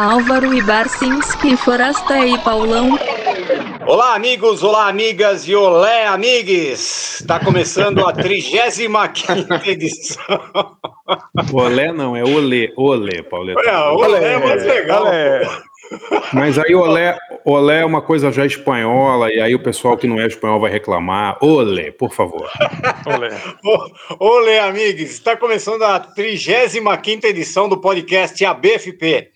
Álvaro e Barcinski, Forasta e Paulão. Olá, amigos, olá, amigas e olé, amigues! Está começando a 35 edição. Olé não, é olê, olê, Pauleta. É, olé é mais legal. Olé. Mas aí olé, olé é uma coisa já espanhola, e aí o pessoal que não é espanhol vai reclamar. Olé, por favor. olé. olé, amigos! Está começando a 35 edição do podcast ABFP.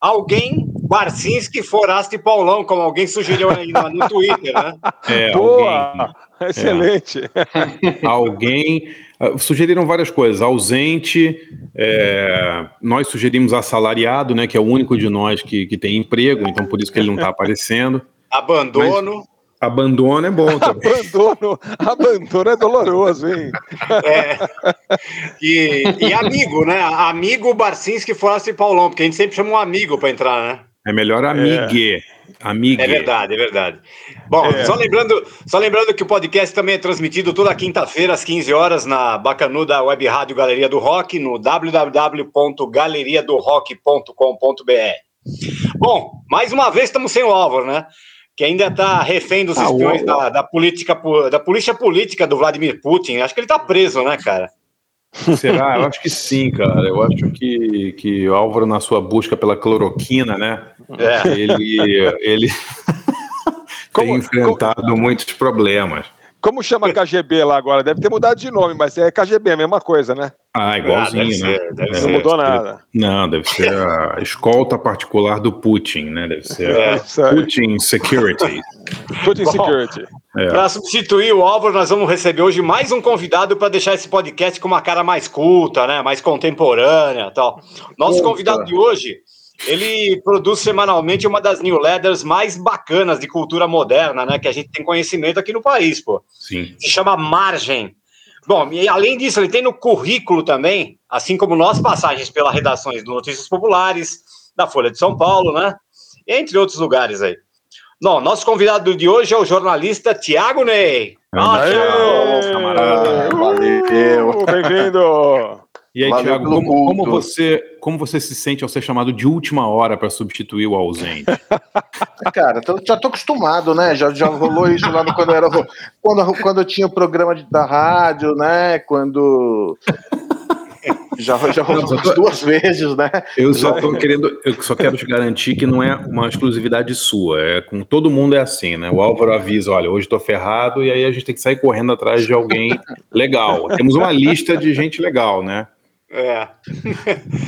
Alguém, Barcinski, Foraste e Paulão, como alguém sugeriu aí no, no Twitter, né? É, Boa! Alguém, Excelente! É, alguém. Uh, sugeriram várias coisas. Ausente, é, nós sugerimos assalariado, né? Que é o único de nós que, que tem emprego, então por isso que ele não está aparecendo. Abandono. Mas, Abandono é bom também. abandono, abandono é doloroso, hein? É. E, e, amigo, né? Amigo Barcinski Força e Paulão, porque a gente sempre chama um amigo para entrar, né? É melhor amigue. É. Amigue. É verdade, é verdade. Bom, é. Só, lembrando, só lembrando que o podcast também é transmitido toda quinta-feira às 15 horas na bacanuda web rádio Galeria do Rock no www.galeriadorock.com.br. Bom, mais uma vez estamos sem o Álvaro, né? Que ainda está refém dos ah, espiões da, da, política, da polícia política do Vladimir Putin. Acho que ele está preso, né, cara? Será? Eu acho que sim, cara. Eu acho que, que o Álvaro, na sua busca pela cloroquina, né? É. Ele, ele tem enfrentado como... muitos problemas. Como chama KGB lá agora? Deve ter mudado de nome, mas é KGB, a mesma coisa, né? Ah, igualzinho, ah, deve né? Ser, deve é, não mudou nada. Não, deve ser a escolta particular do Putin, né? Deve ser é, Putin Security. Putin Bom, Security. É. Para substituir o Álvaro, nós vamos receber hoje mais um convidado para deixar esse podcast com uma cara mais culta, né? Mais contemporânea tal. Nosso convidado de hoje ele produz semanalmente uma das newsletters mais bacanas de cultura moderna, né? Que a gente tem conhecimento aqui no país, pô. Sim. Se chama Margem. Bom, e além disso, ele tem no currículo também, assim como nós, passagens pelas redações do Notícias Populares, da Folha de São Paulo, né? Entre outros lugares aí. Não, nosso convidado de hoje é o jornalista Tiago Ney. Valeu, camarada. Valeu. Bem-vindo. E aí, Tiago, como, como, você, como você se sente ao ser chamado de última hora para substituir o ausente? Cara, tô, já tô acostumado, né? Já, já rolou isso lá no, quando, era, quando, quando eu tinha o programa de, da rádio, né? Quando. Já, já rolou tô, duas vezes, né? Eu só tô querendo, eu só quero te garantir que não é uma exclusividade sua. É com todo mundo é assim, né? O Álvaro avisa, olha, hoje tô ferrado, e aí a gente tem que sair correndo atrás de alguém legal. Temos uma lista de gente legal, né? É.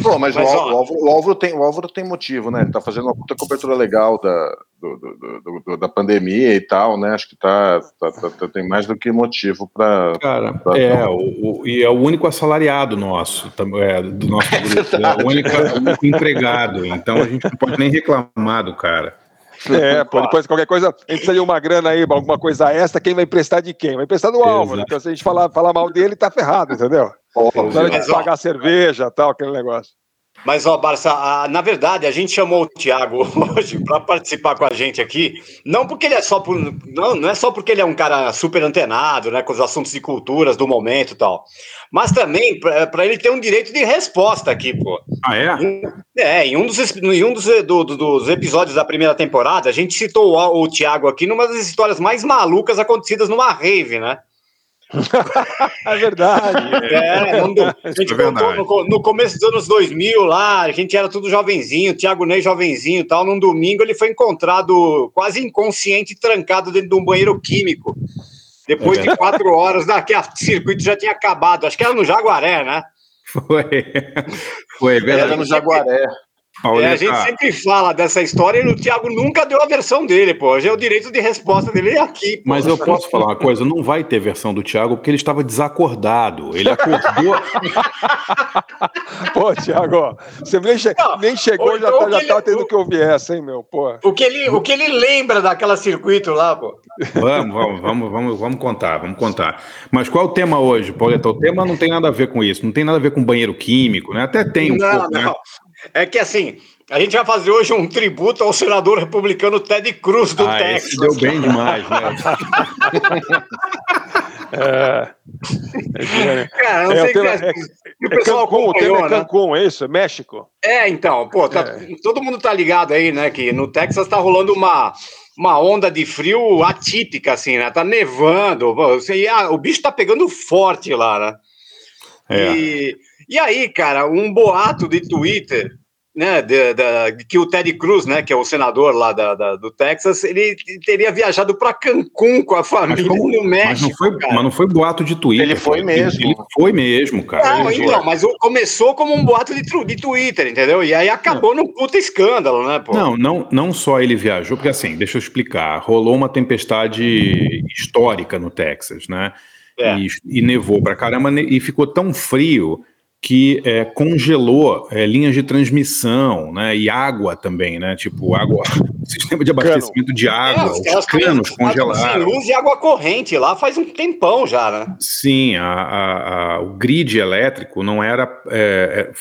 Pô, mas, mas o, Álvaro, o, Álvaro, tem, o Álvaro tem motivo, né? Ele tá fazendo uma puta cobertura legal da, do, do, do, da pandemia e tal, né? Acho que tá, tá, tá, tá tem mais do que motivo para. Cara, pra, é, o, o, e é o único assalariado nosso, é, do nosso grupo, é, é o único, o único empregado. Então a gente não pode nem reclamar do cara. É, pô, depois qualquer coisa, a gente precisa de uma grana aí, alguma coisa extra, quem vai emprestar de quem? Vai emprestar do Álvaro. Então, se a gente falar, falar mal dele, tá ferrado, entendeu? Na hora de pagar ó, cerveja tal, aquele negócio. Mas, ó, Barça, a, na verdade, a gente chamou o Thiago hoje para participar com a gente aqui, não porque ele é só por. Não, não é só porque ele é um cara super antenado, né, com os assuntos de culturas do momento e tal. Mas também para ele ter um direito de resposta aqui, pô. Ah, é? é, em um dos, em um dos, do, dos episódios da primeira temporada, a gente citou o, o Thiago aqui numa das histórias mais malucas acontecidas numa rave, né? é verdade. É, no, a gente é verdade. No, no, começo dos anos 2000 lá, a gente era tudo jovenzinho, Thiago Ney jovenzinho tal. Num domingo ele foi encontrado quase inconsciente, trancado dentro de um banheiro químico. Depois é de quatro horas, daqui a circuito já tinha acabado. Acho que era no Jaguaré, né? Foi. Foi, verdade. Era no Jaguaré. É, a gente sempre fala dessa história e o Thiago nunca deu a versão dele, pô. Hoje é o direito de resposta dele aqui. Pô. Mas eu posso falar uma coisa: não vai ter versão do Thiago porque ele estava desacordado. Ele acordou. pô, Thiago, você nem, che não, não, chegou, já, então tá, já ele, tá tendo o, que ouvir essa, hein, meu? Pô. O que, ele, o que ele lembra daquela circuito lá, pô. Vamos, vamos, vamos, vamos, vamos contar, vamos contar. Mas qual é o tema hoje, Pauleta? O tema não tem nada a ver com isso, não tem nada a ver com banheiro químico, né? Até tem um não, pouco, não. né? É que assim, a gente vai fazer hoje um tributo ao senador republicano Ted Cruz do ah, Texas. deu bem demais, né? É. é Cara, não é, sei que, é, é, o pessoal Cancún, é né? Cancún, é isso? É México? É, então, pô, tá, é. todo mundo tá ligado aí, né? Que no Texas tá rolando uma, uma onda de frio atípica, assim, né? Tá nevando, e a, o bicho tá pegando forte lá, né? É. E, e aí, cara, um boato de Twitter né, de, de, que o Ted Cruz, né, que é o senador lá da, da do Texas, ele teria viajado para Cancún com a família como, no México. Mas não, foi, mas não foi boato de Twitter. Ele foi mesmo. Ele foi mesmo, cara. Não, então, mas começou como um boato de, de Twitter, entendeu? E aí acabou não. num puta escândalo, né, pô? Não, não, não só ele viajou, porque assim, deixa eu explicar, rolou uma tempestade histórica no Texas, né? É. E, e nevou pra caramba e ficou tão frio que é, congelou é, linhas de transmissão, né, e água também, né, tipo água, sistema de abastecimento Cano. de água, é, os canos congelaram. luz e água corrente lá faz um tempão já, né? Sim, a, a, a, o grid elétrico não era, é, é,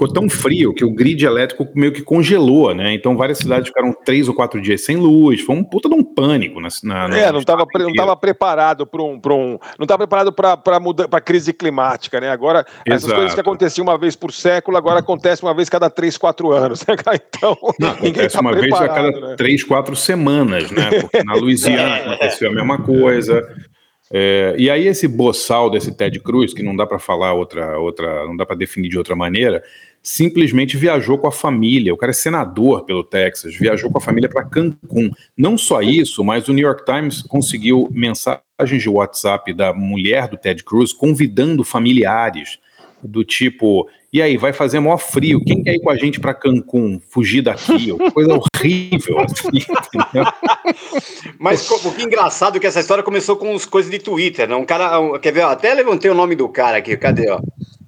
ficou tão frio que o grid elétrico meio que congelou, né, então várias cidades ficaram três ou quatro dias sem luz, foi um puta de um pânico na, na, na É, não estava não tava preparado para um, um, não estava preparado para crise climática, né, agora essas Exato. coisas que acontecia uma vez por século, agora acontece uma vez cada três, quatro anos. Né, então, Não, acontece tá uma vez a cada né? três, quatro semanas, né? Porque na Louisiana é. aconteceu a mesma coisa. É, e aí esse boçal desse Ted Cruz, que não dá para falar outra, outra, não dá para definir de outra maneira, simplesmente viajou com a família. O cara é senador pelo Texas, viajou com a família para Cancún. Não só isso, mas o New York Times conseguiu mensagens de WhatsApp da mulher do Ted Cruz convidando familiares do tipo, e aí, vai fazer maior frio, quem quer ir com a gente para Cancún, fugir daqui? Coisa horrível, assim, Mas o que é engraçado é que essa história começou com as coisas de Twitter, né? Um cara, quer ver, até levantei o nome do cara aqui, cadê, ó?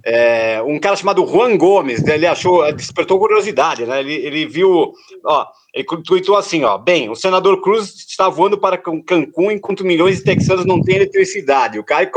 É, um cara chamado Juan Gomes, ele achou, despertou curiosidade, né? Ele, ele viu, ó, ele tweetou assim, ó, bem, o senador Cruz está voando para Cancún enquanto milhões de texanos não têm eletricidade. O cara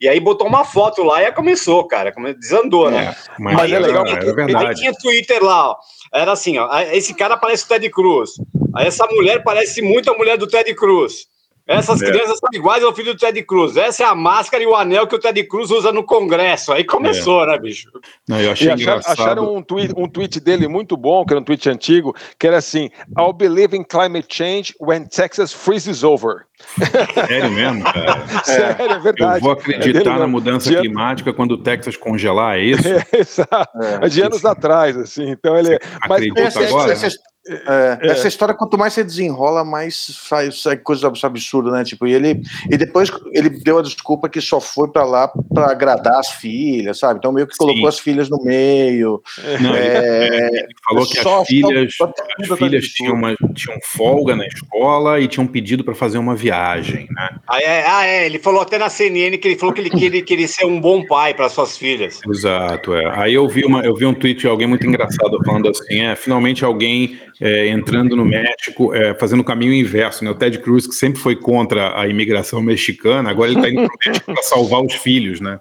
e aí botou uma foto lá e começou, cara, desandou, né? É, mas, mas é legal, é, é verdade. Ele tinha Twitter lá, ó, era assim, ó, esse cara parece o Ted Cruz, essa mulher parece muito a mulher do Ted Cruz. Essas é. crianças são iguais ao filho do Ted Cruz. Essa é a máscara e o anel que o Ted Cruz usa no Congresso. Aí começou, é. né, bicho? Não, eu achei e acharam, engraçado. acharam um tweet, um tweet dele muito bom, que era um tweet antigo, que era assim: I'll believe in climate change when Texas freezes over. Sério mesmo, cara? Sério, é verdade. Eu vou acreditar é na mudança de climática quando o Texas congelar, é isso? É, exato. É. De anos atrás, assim. Então ele. Mas, agora? Essa, é, é. Essa história, quanto mais você desenrola, mais sai, sai coisa absurda, né? Tipo, e ele e depois ele deu a desculpa que só foi para lá para agradar as filhas, sabe? Então meio que colocou Sim. as filhas no meio. Não, é, ele falou que as filhas, as filhas tinham, uma, tinham folga na escola e tinham pedido para fazer uma viagem, né? Ah é, ah, é, ele falou até na CNN que ele falou que ele queria, queria ser um bom pai para suas filhas. Exato, é. Aí eu vi uma, eu vi um tweet de alguém muito engraçado falando assim, é, finalmente alguém é, entrando no México, é, fazendo o caminho inverso, né? O Ted Cruz, que sempre foi contra a imigração mexicana, agora ele está indo para o México para salvar os filhos, né?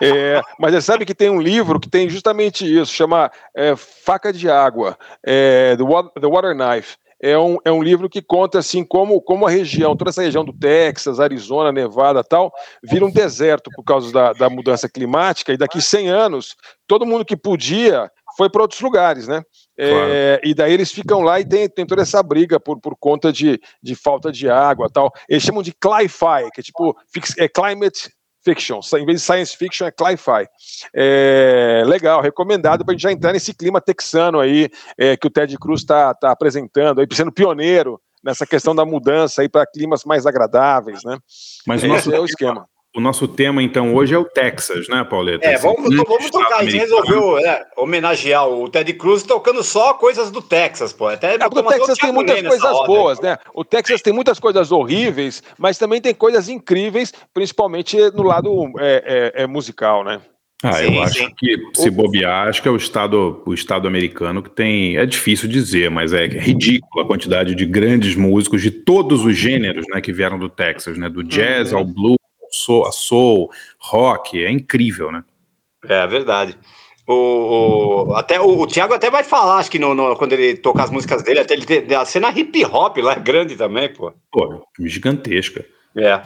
É, mas você sabe que tem um livro que tem justamente isso, chama é, Faca de Água, é, The, Water, The Water Knife. É um, é um livro que conta assim como, como a região, toda essa região do Texas, Arizona, Nevada tal, vira um deserto por causa da, da mudança climática, e daqui 100 anos, todo mundo que podia foi para outros lugares, né? Claro. É, e daí eles ficam lá e tem, tem toda essa briga por, por conta de, de falta de água tal. Eles chamam de cli-fi, que é tipo é climate fiction. Em vez de science fiction, é cli-fi. É, legal, recomendado para a gente já entrar nesse clima texano aí é, que o Ted Cruz está tá apresentando, aí, sendo pioneiro nessa questão da mudança aí para climas mais agradáveis, né? Mas o nosso é o esquema. O nosso tema, então, hoje é o Texas, né, Pauleta? É, vamos, vamos tocar. A gente resolveu é, homenagear o Ted Cruz tocando só coisas do Texas, pô. Até é, o Texas tem muitas coisas boas, né? O Texas tem muitas coisas horríveis, mas também tem coisas incríveis, principalmente no lado é, é, é musical, né? Ah, sim, eu acho sim. que se bobear, acho que é o estado, o estado americano que tem, é difícil dizer, mas é ridícula a quantidade de grandes músicos de todos os gêneros, né, que vieram do Texas, né, do jazz uhum. ao blues, soul, a soul, rock, é incrível, né? É verdade. O, o, até o, o Thiago até vai falar, acho que no, no, quando ele tocar as músicas dele, até ele tem a cena hip hop lá é grande também, pô. Pô, gigantesca. É.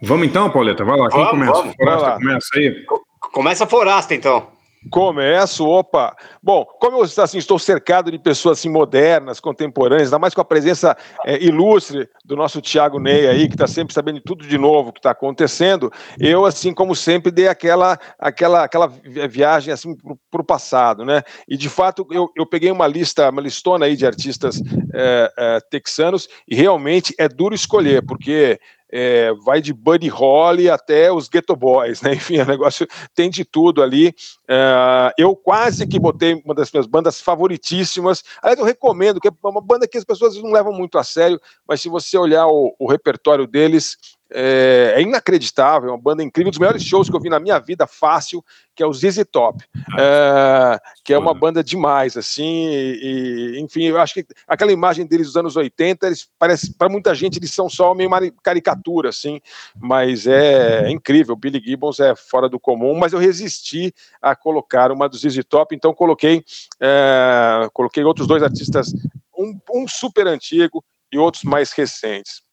Vamos então, Pauleta? Vai lá. Quem Vamos, começa? vamos, Forasta, começa aí. Começa a Forasta, então. Começo, opa. Bom, como eu assim, estou cercado de pessoas assim, modernas, contemporâneas, ainda mais com a presença é, ilustre do nosso Tiago Ney aí, que está sempre sabendo tudo de novo que está acontecendo, eu, assim como sempre, dei aquela, aquela, aquela vi- viagem assim, para o passado, né? E de fato, eu, eu peguei uma lista, uma listona aí de artistas é, é, texanos, e realmente é duro escolher, porque é, vai de Buddy Holly até os Ghetto Boys, né? Enfim, o negócio tem de tudo ali. É, eu quase que botei uma das minhas bandas favoritíssimas. Aliás, eu recomendo, que é uma banda que as pessoas não levam muito a sério, mas se você olhar o, o repertório deles, é, é inacreditável, é uma banda incrível, um dos melhores shows que eu vi na minha vida, fácil, que é o ZZ Top, é, que é uma banda demais, assim, e, e, enfim, eu acho que aquela imagem deles dos anos 80, eles parece, para muita gente, eles são só meio mari- caricatura, assim, mas é incrível, Billy Gibbons é fora do comum, mas eu resisti a colocar uma do ZZ Top, então coloquei, é, coloquei outros dois artistas, um, um super antigo e outros mais recentes.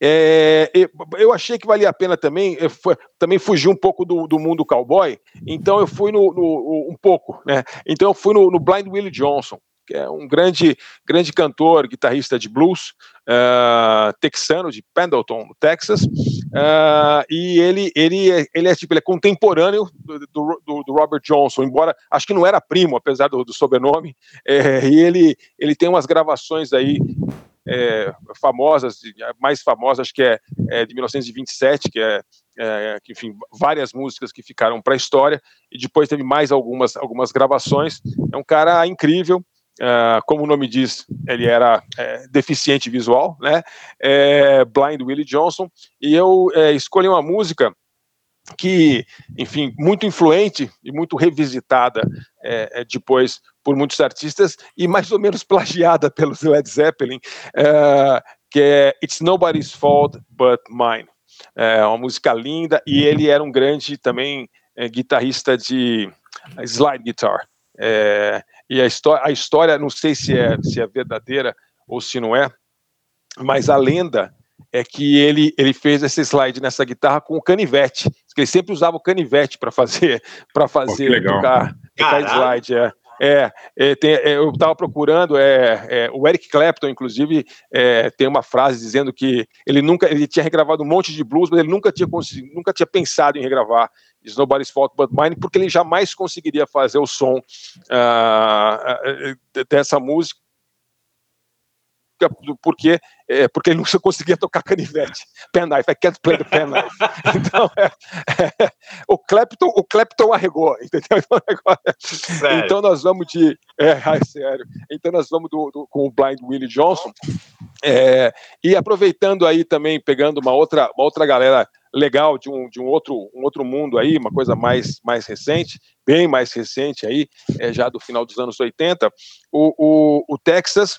É, eu- achei que valia a pena também, também fugir um pouco do, do mundo cowboy, então eu fui no, no- um pouco, né? Então eu fui no, no Blind Willie Johnson, que é um grande, grande cantor, guitarrista de blues, ah, texano de Pendleton, no Texas, ah, e ele, ele, é, ele é tipo, ele é contemporâneo do, do- do- Robert Johnson, embora acho que não era primo, apesar do, do sobrenome, é, e ele, ele tem umas gravações aí é, famosas, mais famosa acho que é, é de 1927, que é, é, que, enfim, várias músicas que ficaram para a história, e depois teve mais algumas, algumas gravações. É um cara incrível, ah, como o nome diz, ele era é, deficiente visual, né? É, Blind Willie Johnson, e eu é, escolhi uma música que, enfim, muito influente e muito revisitada é, é, depois por muitos artistas e mais ou menos plagiada pelos Led Zeppelin, é, que é It's Nobody's Fault But Mine. É uma música linda e ele era um grande também é, guitarrista de slide guitar. É, e a, histó a história, não sei se é, se é verdadeira ou se não é, mas a lenda é que ele, ele fez esse slide nessa guitarra com o canivete. Diz que Ele sempre usava o canivete para fazer para fazer legal. tocar, tocar slide. É. É, é, tem- é, eu estava procurando, é, é, o Eric Clapton, inclusive, é, tem uma frase dizendo que ele nunca, ele tinha regravado um monte de blues, mas ele nunca tinha, conseguido, nunca tinha pensado em regravar It's Nobody's Fault But Mine, porque ele jamais conseguiria fazer o som ah, dessa música, porque, é, porque ele não conseguia tocar canivete. Penknife, I can't play the penknife. Então, é, é, o, Clapton, o Clapton arregou, entendeu? Então, agora- Sério. então nós vamos de. É, ai, sério. Então nós vamos do, do- com o Blind Willie Johnson. É, e aproveitando aí também, pegando uma outra, uma outra galera legal de um, de um outro, um outro mundo aí, uma coisa mais, mais recente, bem mais recente aí, é, já do final dos anos 80, o, o, o Texas.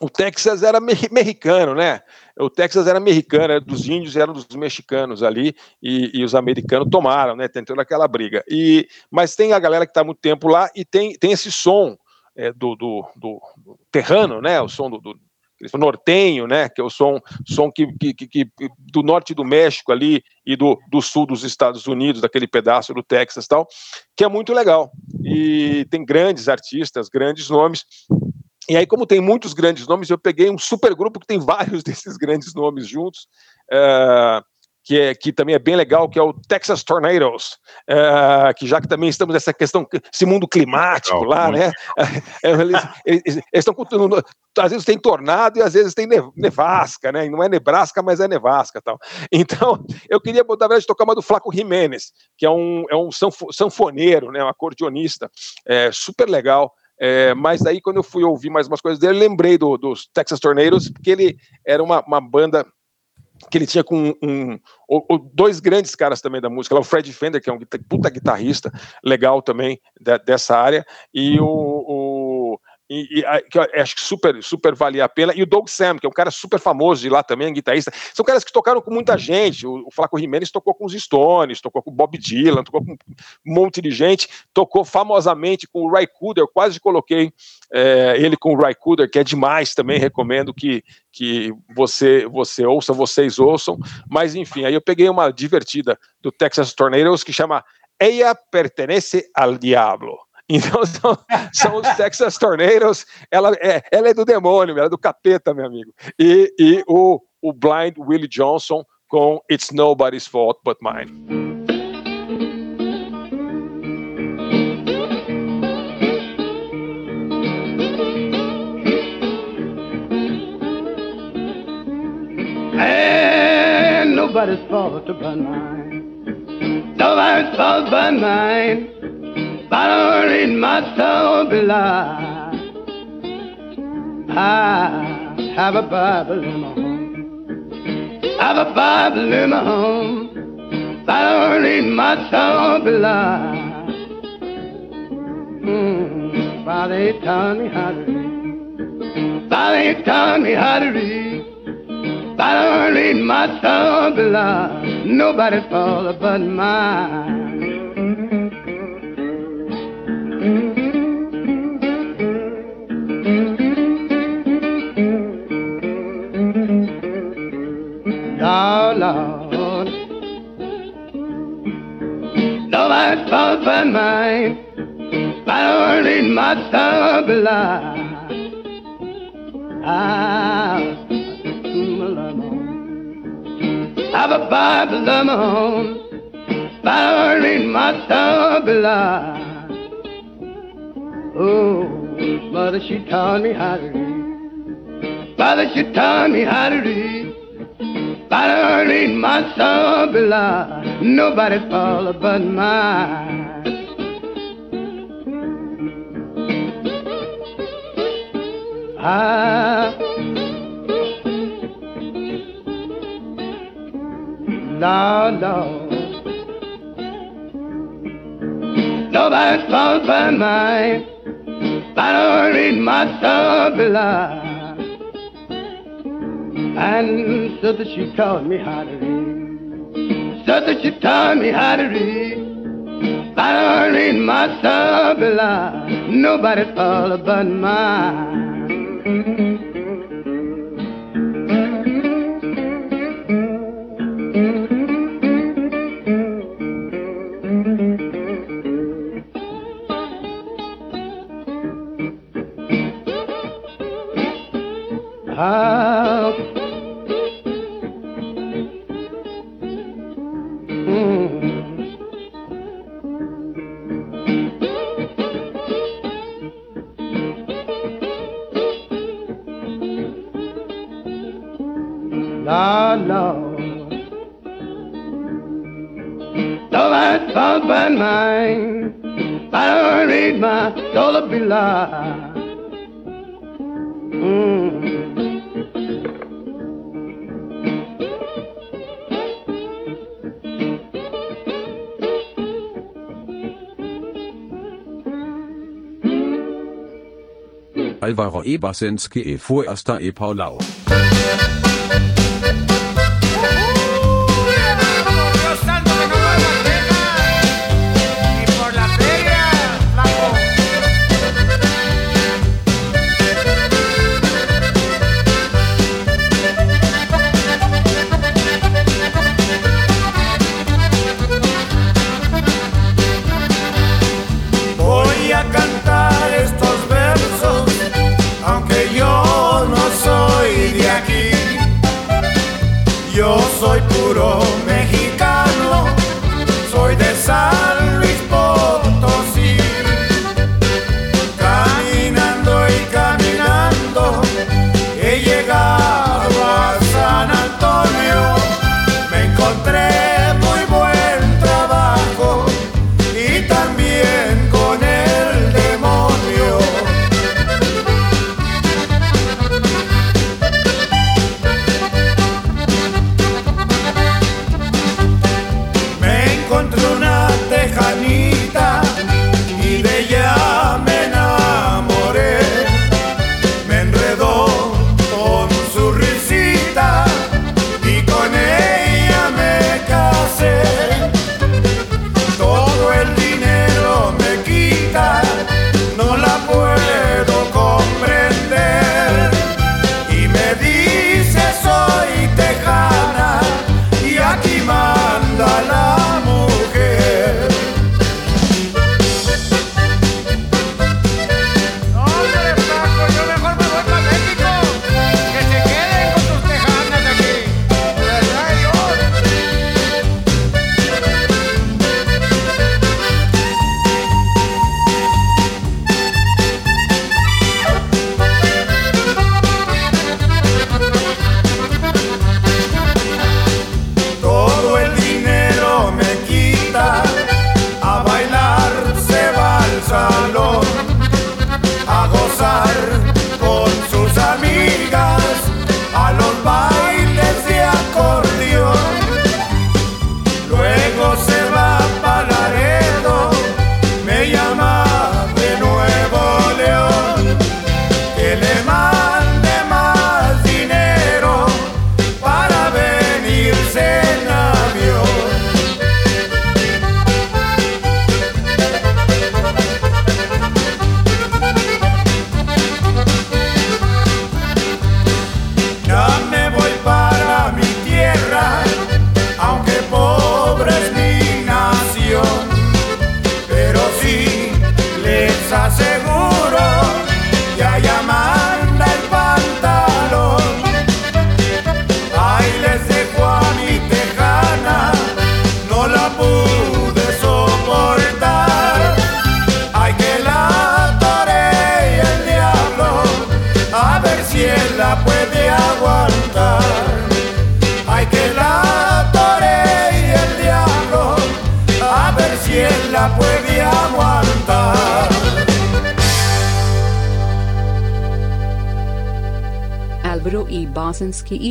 O Texas era me- mexicano, né? O Texas era mexicano, era dos índios, era dos mexicanos ali, e, e os americanos tomaram, né? Tentando aquela briga. E, mas tem a galera que está muito tempo lá e tem, tem esse som é, do, do, do- do terrano, né? O som do, do nortenho, né? Que é o som, som que, que- que- do norte do México ali e do, do sul dos Estados Unidos, daquele pedaço do Texas e tal, que é muito legal. E tem grandes artistas, grandes nomes. E aí, como tem muitos grandes nomes, eu peguei um super grupo que tem vários desses grandes nomes juntos. eh, que, é, que também é bem legal, que é o Texas Tornadoes, eh, que já que também estamos nessa questão, esse mundo climático Legal, lá, né? Eh, eles, eles- eles estão às vezes tem tornado e às vezes tem ne- nevasca, né? E não é Nebraska, mas é nevasca tal. Então, eu queria botar a verdade tocar uma do Flaco Jimenez, que é um, é um sanfo- sanfoneiro, né? Um acordeonista, é, super legal. É, mas daí, quando eu fui ouvir mais umas coisas dele, lembrei do- dos Texas Tornadoes, porque ele era uma, uma banda que ele tinha com um, o- dois grandes caras também da música, o Fred Fender, que é um puta guitarrista legal também de- dessa área, e o, o- e, e, que acho que super, super valia a pena, e o Doug Sam, que é um cara super famoso de lá também, guitarrista. São caras que tocaram com muita gente. O, o Flaco Jimenez tocou com os Stones, tocou com o Bob Dylan, tocou com um monte de gente, tocou famosamente com o Ray Cooder, quase coloquei é, ele com o Ray Cooder, que é demais também, recomendo que, que você, você ouça, vocês ouçam. Mas enfim, aí eu peguei uma divertida do Texas Tornadoes que chama Ella pertenece al diablo. Então são, são os Texas Tornadoes, ela é, ela é do demônio, ela é do capeta, meu amigo. E, e o, o Blind Willie Johnson com It's Nobody's Fault But Mine. Nobody's fault but mine. Nobody's fault but mine. But in belong. I have a Bible in my home. I have a Bible in my home. But in belong. Mm, Father, he taught me how to read. Father, he taught me how to read. In fall but mine. Oh, Lord. Nobody's fault but mine. My Lord in my soul belong. I've I've a Bible of my own. My Lord in my soul belong. Oh, mother, she taught me how to read. Mother, she taught me how to read. But early in my soul belong, nobody fall but mine. Ah. I, Lord, Lord, nobody's fault but mine. Early in my soul. And so that she taught me how to read. So that she taught me how to read. Early in my soul belong. Nobody fall but mine. Alvaro e Basinski e Fuesta e Paulao.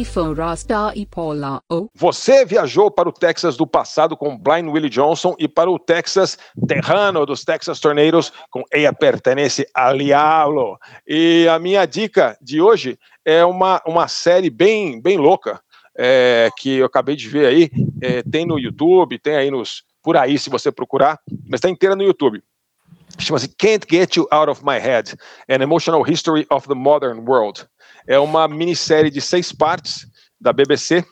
Basinski e Paula. Você viajou para o Texas do passado com Blind Willie Johnson e para o Texas Terrano dos Texas Tornadoes com Ella Pertenece al Diablo. E a minha dica de hoje é uma, uma série bem, bem louca é, que eu acabei de ver aí. É, tem no YouTube, tem aí nos por aí se você procurar, mas está inteira no YouTube. Chama-se Can't Get You Out of My Head: An Emotional History of the Modern World. É uma minissérie de seis partes da BBC,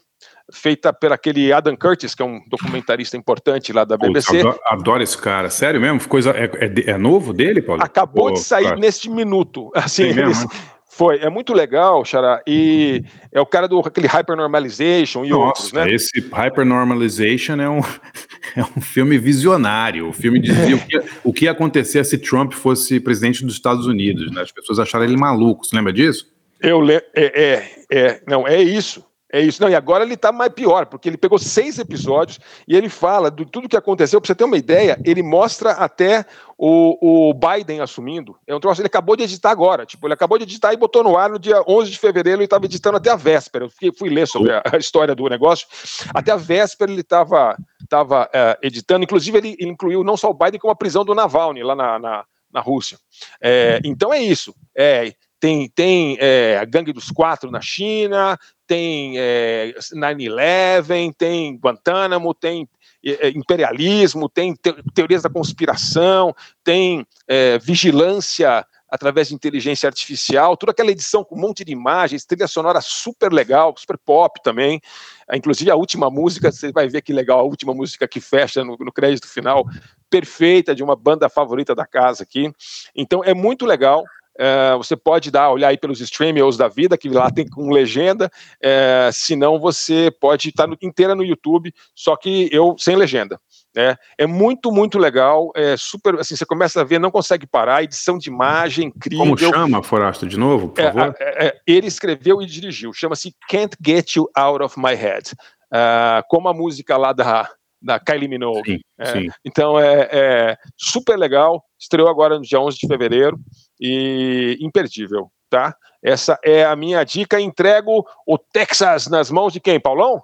feita por aquele Adam Curtis, que é um documentarista importante lá da Putz, BBC. adoro, adoro esse cara. Sério mesmo? Coisa, é, é é novo dele, Paulo? Acabou de sair cara. neste minuto. Assim, mesmo, eles- né? foi. É muito legal, Xará. E é o cara do aquele Hypernormalization e outros, Nossa, né? esse Hypernormalization é um, é um filme visionário. O filme dizia o que, o que ia acontecer se Trump fosse presidente dos Estados Unidos. Né? As pessoas acharam ele maluco. Você lembra disso? Eu le... é, é, é, não, é isso. É isso. Não, e agora ele tá mais pior, porque ele pegou seis episódios e ele fala de tudo que aconteceu. Pra você ter uma ideia, ele mostra até o, o Biden assumindo. É um troço, ele acabou de editar agora. Tipo, ele acabou de editar e botou no ar no dia 11 de fevereiro. Ele estava editando até a véspera. Eu fiquei- fui ler sobre a, a história do negócio. Até a véspera ele estava tava, é, editando. Inclusive, ele, ele incluiu não só o Biden, como a prisão do Navalny lá na, na, na Rússia. É, então é isso. É, tem, tem é, a gangue dos quatro na China, tem é, 9-11, tem Guantánamo, tem é, imperialismo, tem te- teorias da conspiração, tem é, vigilância através de inteligência artificial, toda aquela edição com um monte de imagens, trilha sonora super legal, super pop também. Ah, Inclusive a última música, você vai ver que legal, a última música que fecha no, no crédito final, perfeita, de uma banda favorita da casa aqui. Então é muito legal. É, você pode dar, olhar aí pelos streamers da vida, que lá tem com legenda, é, se não você pode estar no- inteira no YouTube, só que eu sem legenda. Né? É muito, muito legal, é super, assim, você começa a ver, não consegue parar, edição de imagem incrível. Como chama, Forasto, de novo, por É, favor? é, é, ele escreveu e dirigiu, chama-se Can't Get You Out of My Head, Ah, como a música lá da, da Kylie Minogue. sim, sim. Então é, é super legal, estreou agora no dia 11 de fevereiro e imperdível, tá? Essa é a minha dica. Entrego o Texas nas mãos de quem, Paulão?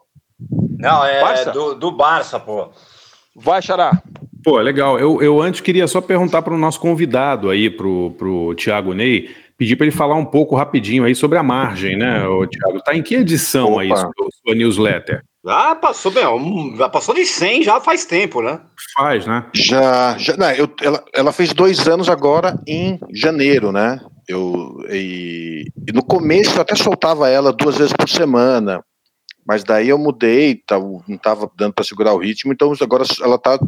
Não, é Barça? do, do Barça, pô. Vai, Xará. Pô, legal. Eu, eu antes queria só perguntar para o nosso convidado aí, pro, pro Thiago Ney, pedir para ele falar um pouco rapidinho aí sobre a margem, né, Thiago? Tá em que edição aí Opa. sua, sua newsletter? Já passou, bem, já passou de 100 já faz tempo, né? Faz, né? Já, já não, eu- ela, ela fez dois anos agora em janeiro, né? Eu, e, e no começo eu até soltava ela duas vezes por semana, mas daí eu mudei, tá, não estava dando para segurar o ritmo, então agora ela tá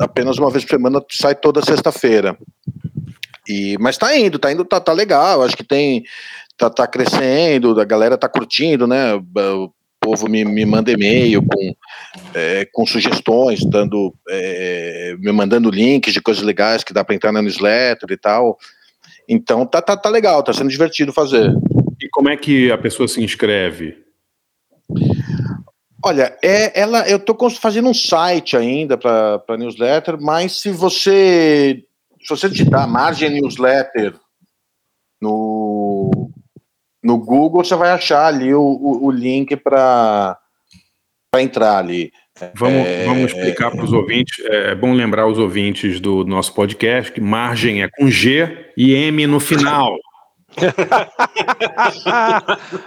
apenas uma vez por semana, sai toda sexta-feira. E, mas tá indo, tá indo, tá, tá legal, acho que tem, tá, tá crescendo, a galera tá curtindo, né? O povo me, me manda e-mail com, é, com sugestões, dando, é, me mandando links de coisas legais que dá para entrar na newsletter e tal. Então tá, tá, tá legal, tá sendo divertido fazer. E como é que a pessoa se inscreve? Olha, é, ela, eu estou fazendo um site ainda para newsletter, mas se você se você digitar margem newsletter no, no Google, você vai achar ali o, o, o link para entrar ali. Vamos, É, vamos explicar para os ouvintes. É bom lembrar os ouvintes do nosso podcast que margem é com G e M no final.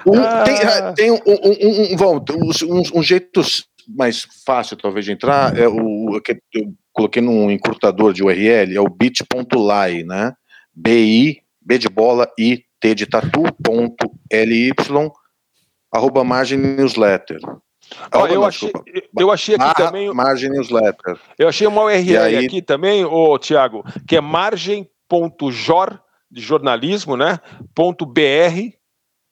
Um, tem tem um, um, um, um jeito mais fácil, talvez, de entrar é o que eu coloquei num encurtador de URL, é o bit.ly, né? BI, B de bola, I, T de tatu, ponto, LY, arroba margem newsletter. Arroba eu, não, achei, eu achei aqui também. Margem newsletter. Eu achei uma URL aí- aqui também, ô Tiago, que é margem.jor, de jornalismo, né? Ponto .br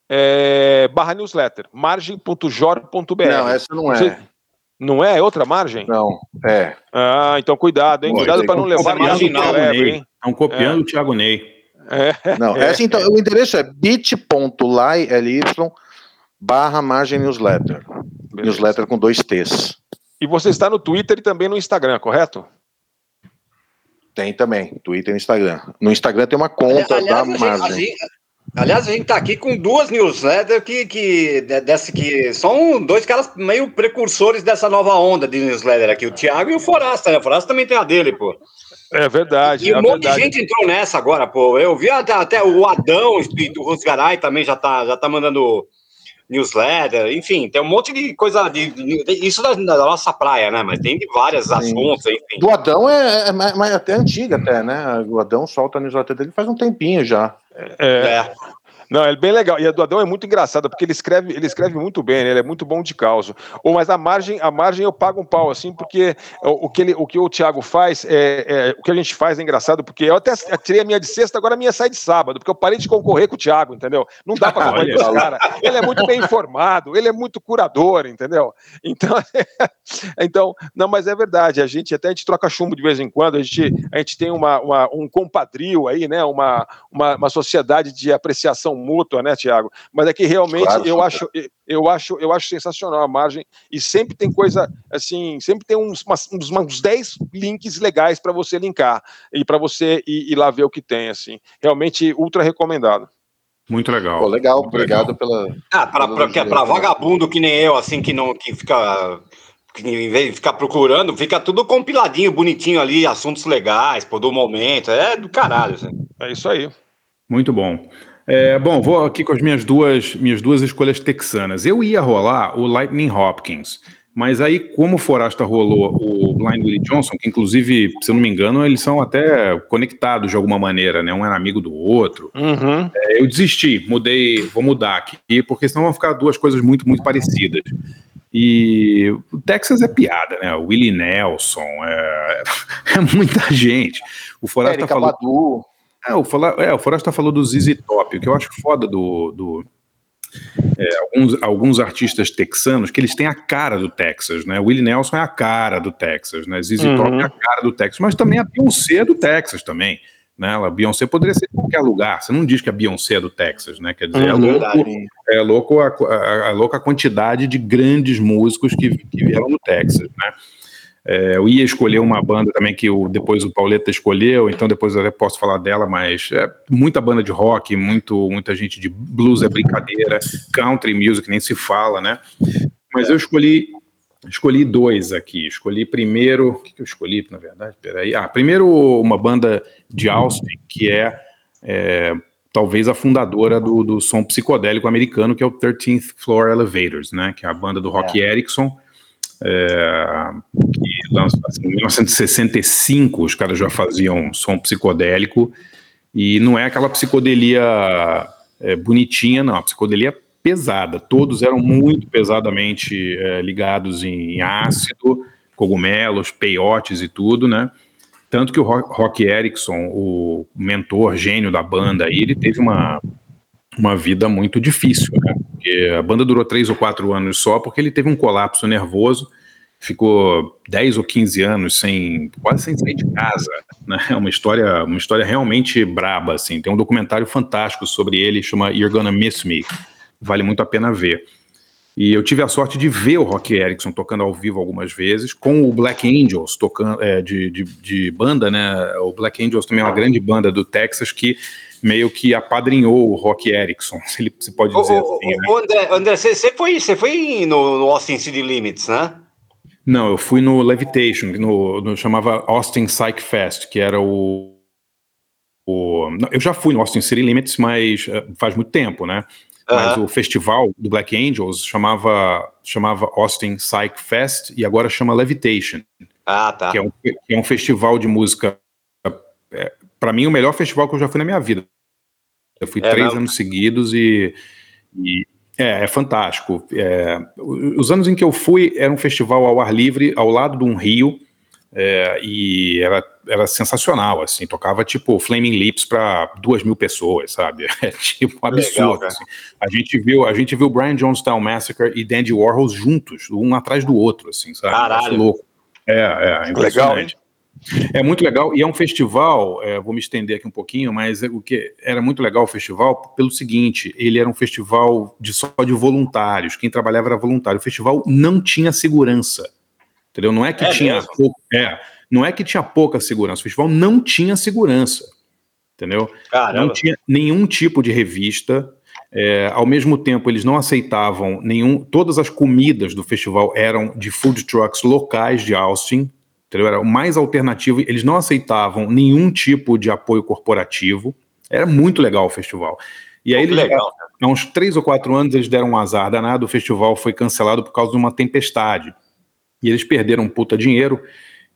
é, barra newsletter. Margem.jor.br. Não, essa não Você- é. Não é? É outra margem? Não, é. Ah, então cuidado, hein? Cuidado isso para não é levar copiando nada o Thiago lebre, Ney. hein? Estão copiando o Thiago Ney. É. Não, É. essa então, o endereço é bit.ly, LY, barra margem newsletter. Newsletter com dois T's. E você está no Twitter e também no Instagram, correto? Tem também, Twitter e Instagram. No Instagram tem uma conta Aliás, da a margem. a gente- Aliás, a gente tá aqui com duas newsletters que, que, de- dessa, que são dois caras meio precursores dessa nova onda de newsletter aqui, o Thiago e o Forasta, né? O Forasta também tem a dele, pô. É verdade. E é um monte de verdade. gente entrou nessa agora, pô. Eu vi até, até o Adão e do Rosgaray também já tá, já tá mandando newsletter, enfim, tem um monte de coisa de, de- isso da, da nossa praia, né? Mas tem de vários assuntos, enfim. Do Adão é, é mais, mais até antiga, até, né? O Adão solta a newsletter dele faz um tempinho já. É. Não, é bem legal. E a do Adão é muito engraçada, porque ele escreve, ele escreve muito bem, né? ele é muito bom de causa. Ou, mas a margem, a margem eu pago um pau, assim, porque o, o que, ele, o que o Thiago faz, é, é- o que a gente faz é engraçado, porque eu até tirei a minha de sexta, agora a minha sai de sábado, porque eu parei de concorrer com o Thiago, entendeu? Não dá pra concorrer com esse cara. Ele é muito bem informado, ele é muito curador, entendeu? Então, então, não, mas é verdade, a gente até a gente troca chumbo de vez em quando, a gente, a gente tem uma, uma- um compadrio aí, né? Uma, uma, uma sociedade de apreciação mútua, né, Tiago? Mas é que realmente Claro, eu acho, eu acho, eu acho sensacional a margem e sempre tem coisa assim, sempre tem uns, umas- uns, uns 10 links legais para você linkar e para você ir, ir lá ver o que tem, assim. Realmente ultra recomendado. Muito legal. Pô, legal, Muito obrigado pela. Ah, pra, pra, que é pra vagabundo que nem eu, assim, que não que fica. Que em vez de ficar procurando, fica tudo compiladinho, bonitinho ali, assuntos legais, pô, do momento. É do caralho, assim. É isso aí. Muito bom. É, bom, vou aqui com as minhas duas, minhas duas escolhas texanas. Eu ia rolar o Lightning Hopkins, mas aí, como o Forasta rolou o Blind Willie Johnson, que inclusive, se eu não me engano, eles são até conectados de alguma maneira, né? Um era amigo do outro. Uhum. É, eu desisti, mudei, vou mudar aqui, porque senão vão ficar duas coisas muito, muito parecidas. E o Texas é piada, né? O Willie Nelson, é, é muita gente. O Forasta falou. É, o, Fala- é, o Forasta falou do ZZ Top, o que eu acho foda do. do é, alguns, alguns artistas texanos que eles têm a cara do Texas, né? Willie Nelson é a cara do Texas, né? ZZ Uhum. Top é a cara do Texas, mas também a Beyoncé é do Texas também. Né? A Beyoncé poderia ser em qualquer lugar. Você não diz que a Beyoncé é do Texas, né? Quer dizer, é Uhum. louco, é louco a, a- a louca quantidade de grandes músicos que, que vieram do Texas, né? É, eu ia escolher uma banda também que o, depois o Pauleta escolheu, então depois eu até posso falar dela, mas é muita banda de rock, muito, muita gente de blues é brincadeira, country music nem se fala, né? Mas eu escolhi escolhi dois aqui. Escolhi primeiro, o que, que eu escolhi, na verdade? Peraí. Ah, primeiro uma banda de Austin que é, é, talvez a fundadora do, do som psicodélico americano, que é o 13th Floor Elevators, né? Que é a banda do Rock Erickson. É, em 1965 os caras já faziam som psicodélico e não é aquela psicodelia é, bonitinha, não, a psicodelia pesada. Todos eram muito pesadamente é, ligados em ácido, cogumelos, peiotes e tudo, né? Tanto que o Ro- Rock Erickson, o mentor gênio da banda, ele teve uma, uma vida muito difícil, né? A banda durou três ou quatro anos só, porque ele teve um colapso nervoso, ficou 10 ou 15 anos sem quase sem sair de casa, né? É uma história, uma história realmente braba assim. Tem um documentário fantástico sobre ele, chama You're Gonna Miss Me. Vale muito a pena ver. E eu tive a sorte de ver o Rock Erickson tocando ao vivo algumas vezes, com o Black Angels tocando é, de, de, de banda, né? O Black Angels também é uma grande banda do Texas que meio que apadrinhou o Rock Erickson, se ele se pode dizer ô, assim. né? André, André você você foi, você foi no, no Austin City Limits, né? Não, eu fui no Levitation, no, no- chamava Austin Psych Fest, que era o, o- não, Eu já fui no Austin City Limits, mas eh, faz muito tempo, né? Mas Aham. o festival do Black Angels chamava, chamava Austin Psych Fest e agora chama Levitation, Ah, tá. que é um, que é um festival de música. É, para mim, o melhor festival que eu já fui na minha vida. Eu fui É três mesmo? anos seguidos e, e é, é fantástico. É, os anos em que eu fui era um festival ao ar livre, ao lado de um rio, é, e era, era sensacional, assim, tocava tipo Flaming Lips para duas mil pessoas, sabe? É tipo um absurdo. Legal, assim. A gente viu, a gente viu Brian Jonestown Massacre e Dandy Warhol juntos, um atrás do outro, assim, sabe? Caralho. Louco. É, é, impressionante. É muito legal e é um festival. é, vou me estender aqui um pouquinho, mas é o que era muito legal o festival pelo seguinte: ele era um festival de só de voluntários. Quem trabalhava era voluntário. O festival não tinha segurança, entendeu? Não é que É tinha mesmo? pou- é, não é que tinha pouca segurança. O festival não tinha segurança. entendeu? Caramba. Não tinha nenhum tipo de revista. É, ao mesmo tempo, eles não aceitavam nenhum. Todas as comidas do festival eram de food trucks locais de Austin. Entendeu? Era o mais alternativo. Eles não aceitavam nenhum tipo de apoio corporativo. Era muito legal o festival. E aí, eles, legal. há uns três ou quatro anos, eles deram um azar danado. O festival foi cancelado por causa de uma tempestade. E eles perderam puta dinheiro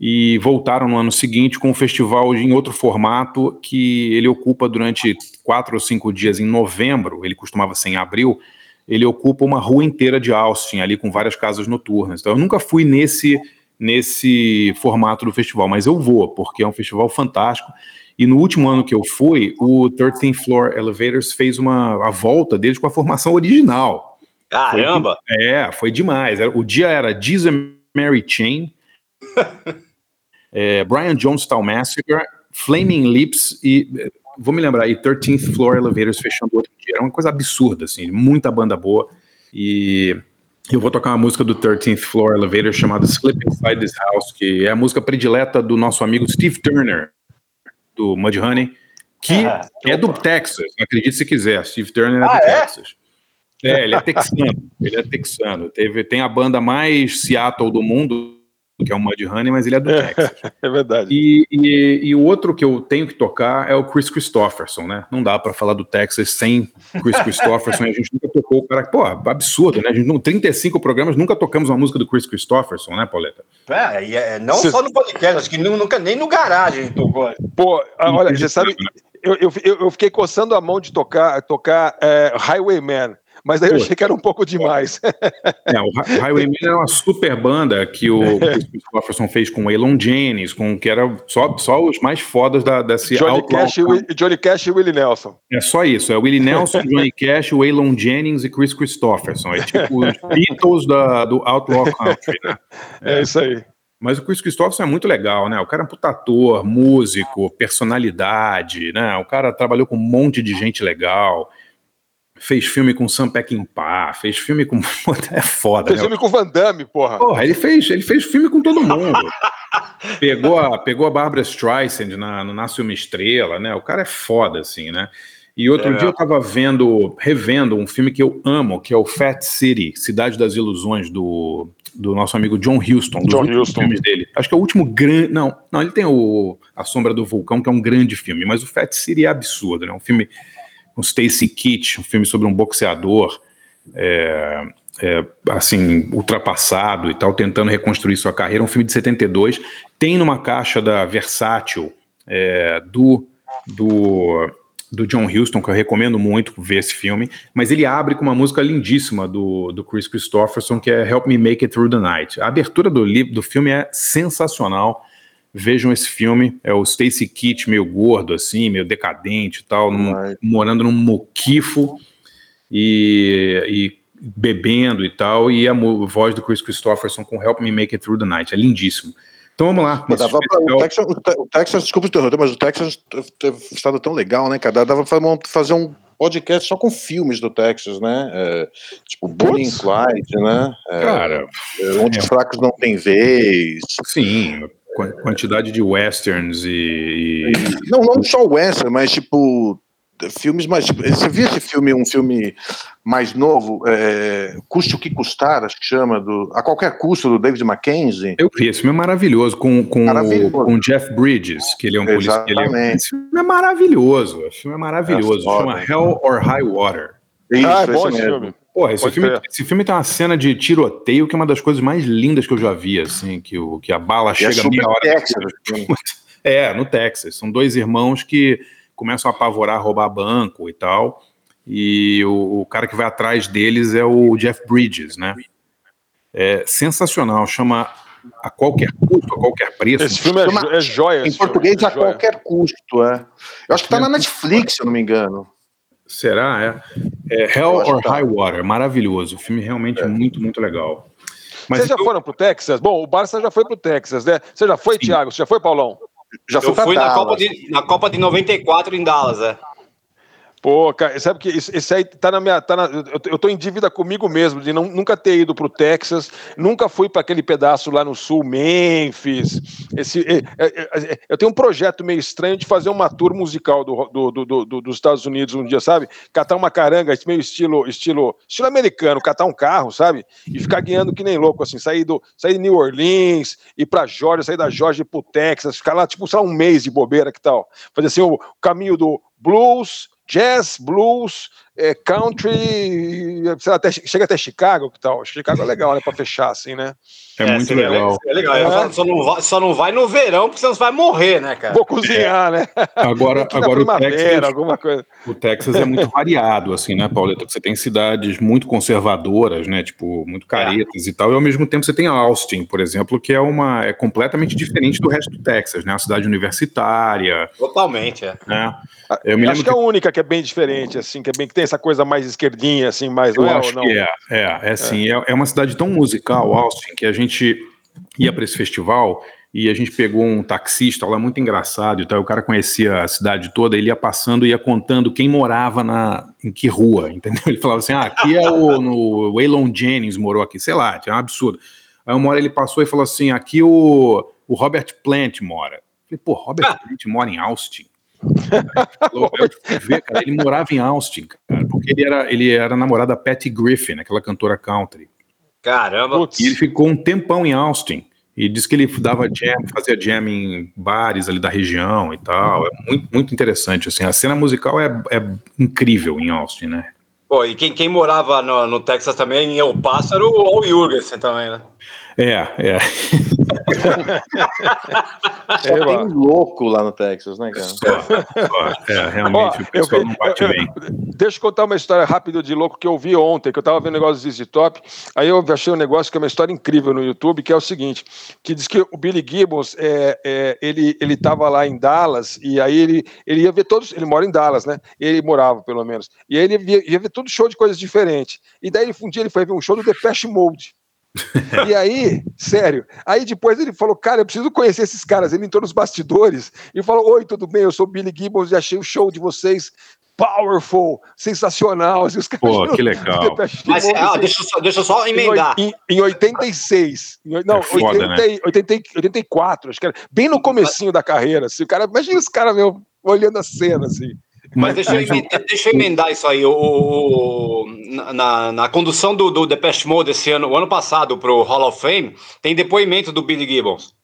e voltaram no ano seguinte com um festival em outro formato que ele ocupa durante quatro ou cinco dias em novembro, ele costumava ser em abril, ele ocupa uma rua inteira de Austin, ali com várias casas noturnas. Então eu nunca fui nesse, nesse formato do festival, mas eu vou, porque é um festival fantástico. E no último ano que eu fui, o 13th Floor Elevators fez uma a volta deles com a formação original. Caramba! Foi, é, foi demais. O dia era and Mary Chain, é, Brian Jonestown Massacre, Flaming Lips e, vou me lembrar, e 13th Floor Elevators fechando outro dia. Era uma coisa absurda, assim, muita banda boa. E eu vou tocar uma música do 13th Floor Elevators chamada Slip Inside This House, que é a música predileta do nosso amigo Steve Turner, do Mudhoney, que Ah, é do Texas, acredite se quiser. Steve Turner é Ah, do é? Texas. É, ele é texano. ele é texano. Teve, tem a banda mais Seattle do mundo, que é o Mudhoney, mas ele é do Texas. É verdade. E, e, e o outro que eu tenho que tocar é o Chris Christopherson, né? Não dá pra falar do Texas sem Chris Christopherson. a gente nunca tocou o cara. Pô, absurdo, né? A gente, não- 35 programas, nunca tocamos uma música do Chris Christopherson, né, Pauleta? É, e é, não Cê- só no podcast, acho que nu- nunca, nem no garagem tocou. Pô, ah, olha, você sabe, eu, eu, eu eu fiquei coçando a mão de tocar, tocar é, Highwayman, mas daí eu Pô. achei que era um pouco demais. É, o Hi- Highwayman era uma super banda que o Chris Christopherson fez com o Waylon Jennings, com que era só, só os mais fodas da, desse Johnny outlaw Cash, e Johnny Cash e Willie Nelson. É só isso, é o Willie Nelson, Johnny Cash, Waylon Jennings e Chris Christopherson. É tipo os Beatles da, do Outlaw Country, né? É, isso aí. Mas o Chris Christopherson é muito legal, né? O cara é um puta ator, músico, personalidade, né? O cara trabalhou com um monte de gente legal. Fez filme com Sam Peckinpah, fez filme com... É foda, Fez né? filme com o Van Damme, porra. Porra, ele fez, ele fez filme com todo mundo. pegou, a, pegou a Barbara Streisand na, no Nasce Uma Estrela, né? O cara é foda, assim, né? E outro É. dia eu tava vendo, revendo um filme que eu amo, que é o Fat City, Cidade das Ilusões, do, do nosso amigo John Huston, John Huston. filmes dele. Acho que é o último grande. Não, não, ele tem o A Sombra do Vulcão, que é um grande filme, mas o Fat City é absurdo, né? Um filme com Stacy Kitt, um filme sobre um boxeador. é, é, assim, ultrapassado e tal, tentando reconstruir sua carreira. Um filme de 72. Tem numa caixa da Versátil é, do, do, do John Huston, que eu recomendo muito ver esse filme. Mas ele abre com uma música lindíssima do, do Chris Christopherson, que é Help Me Make It Through the Night. A abertura do, do filme é sensacional. Vejam esse filme. É o Stacy Kitt meio gordo, assim, meio decadente e tal, num- morando num moquifo e, e bebendo e tal, e a voz do Chris Christopherson com Help Me Make It Through the Night. É lindíssimo. Então vamos lá. Pra, o, Texas, o Te- o Texas, desculpa te interromper, mas o Texas teve um estado tão legal, né, cara? Dava pra fazer um podcast só com filmes do Texas, né? É, tipo, Bonnie Putz. Clyde, né? É, Cara, é, Onde os fracos não têm vez. sim, quantidade de westerns e, e- Não, não só o western, mas tipo filmes mais. Tipo, você viu esse filme, um filme mais novo, é, Custe o que Custar, acho que chama, do, A Qualquer Custo, do David Mackenzie? eu vi, esse filme é maravilhoso, com, com, Maravilhoso. o, com o Jeff Bridges, que ele é um policial. ele é-. Esse filme é maravilhoso, esse filme é maravilhoso, É chama Hell or High Water. Isso, ah, é bom esse esse mesmo. filme. Porra, esse filme, esse filme tem uma cena de tiroteio que é uma das coisas mais lindas que eu já vi, assim, que, o, que a bala E é chega super meia hora. Texas, assim. É, no Texas. São dois irmãos que começam a apavorar, roubar banco e tal. E o, o cara que vai atrás deles é o Jeff Bridges, né? É sensacional, chama a qualquer custo, a qualquer preço. Esse filme é, Chama- jo- é joia. Em português, é a joia. qualquer custo, é. Eu acho que tá na Netflix, se eu não me engano. Será? É, é Hell or tá. High Water, maravilhoso. O filme realmente é, muito, muito legal. Mas Vocês já eu- foram pro Texas? Bom, o Barça já foi pro Texas, né? Você já foi, Sim. Thiago? Você já foi, Paulão? Já Eu fui na. Copa, de, na Copa de 94 em Dallas, é. Pô, cara, sabe que esse aí tá na minha. Tá na, eu, tô em dívida comigo mesmo, de não, nunca ter ido pro Texas, nunca fui para aquele pedaço lá no sul, Memphis. Esse, é, é, é, eu tenho um projeto meio estranho de fazer uma tour musical do, do- do- do- do- dos Estados Unidos um dia, sabe? Catar uma caranga, meio estilo, estilo, estilo americano, catar um carro, sabe? E ficar guiando que nem louco, assim, sair, do, sair de New Orleans, ir pra Georgia, sair da Georgia pro Texas, ficar lá, tipo, sei lá, um mês de bobeira, que tal? Fazer assim o caminho do blues, jazz, blues, é, country, lá, até, chega até Chicago, que tal? Chicago é legal, né, pra fechar, assim, né? É, muito seria legal. seria legal. É. Só, não vai, só não vai no verão, porque senão você vai morrer, né, cara? Vou cozinhar, né? Agora, agora o Texas, alguma coisa. o Texas é muito variado, assim, né, Pauleta? Você tem cidades muito conservadoras, né? Tipo, muito caretas e tal, e ao mesmo tempo você tem Austin, por exemplo, que é uma é completamente diferente do resto do Texas, né? Uma cidade universitária, Totalmente, é. né? Eu me Acho que é a única que é bem diferente, assim, que é bem que tem essa coisa mais esquerdinha, assim, mais Eu não é, acho ou não? que é, é, é assim, é. é uma cidade tão musical, Austin, que a gente ia para esse festival e a gente pegou um taxista lá muito engraçado e tal, o cara conhecia a cidade toda, ele ia passando e ia contando quem morava na, em que rua, entendeu? Ele falava assim, ah, aqui é o, no Waylon Jennings morou aqui, sei lá, tinha um absurdo. Aí uma hora ele passou e falou assim, aqui o, o Robert Plant mora. Eu falei, pô, Robert Plant mora em Austin? Ver, cara, ele morava em Austin, cara, porque ele era, ele era namorado da Patty Griffin, aquela cantora country. Caramba. Putz, E ele ficou um tempão em Austin. E disse que ele dava jam, fazia jam em bares ali da região e tal. É muito, muito interessante, assim. A cena musical é, é incrível em Austin, né? Pô, e quem, quem morava no, no Texas também, em El Paso, era o Al Jurgensen também, né? É, é. Só tem um louco lá no Texas, né, cara? Só, só. É, realmente Ó, o pessoal vi- não bate eu- bem. Deixa eu contar uma história rápida de louco que eu vi ontem, que eu tava vendo um negócio do ZZ Top, aí eu achei um negócio que é uma história incrível no YouTube, que é o seguinte, que diz que o Billy Gibbons, é, é, ele, ele tava lá em Dallas, e aí ele, ele ia ver todos, ele mora em Dallas, né, ele morava pelo menos, e aí ele ia, ia ver todo show de coisas diferentes, e daí um dia ele foi ver um show do Depeche Mode, e aí, sério, aí depois ele falou, cara, eu preciso conhecer esses caras. Ele entrou nos bastidores e falou: Oi, tudo bem? Eu sou o Billy Gibbons e achei o show de vocês powerful, sensacional. Assim, os caras Pô, que legal. Mas, ah, assim, deixa, eu só, deixa eu só em, emendar. oi- em, em 86. Em não, É foda, 80, e- 80 e- 84, acho que era bem no comecinho da carreira. Assim, o cara, imagina os caras meu, olhando a cena, assim. Mas deixa eu, o- emendar, deixa eu emendar isso aí. O, o- na- na, condução do, do Depeche Mode esse ano, o ano passado, pro Hall of Fame, tem depoimento do Billy Gibbons.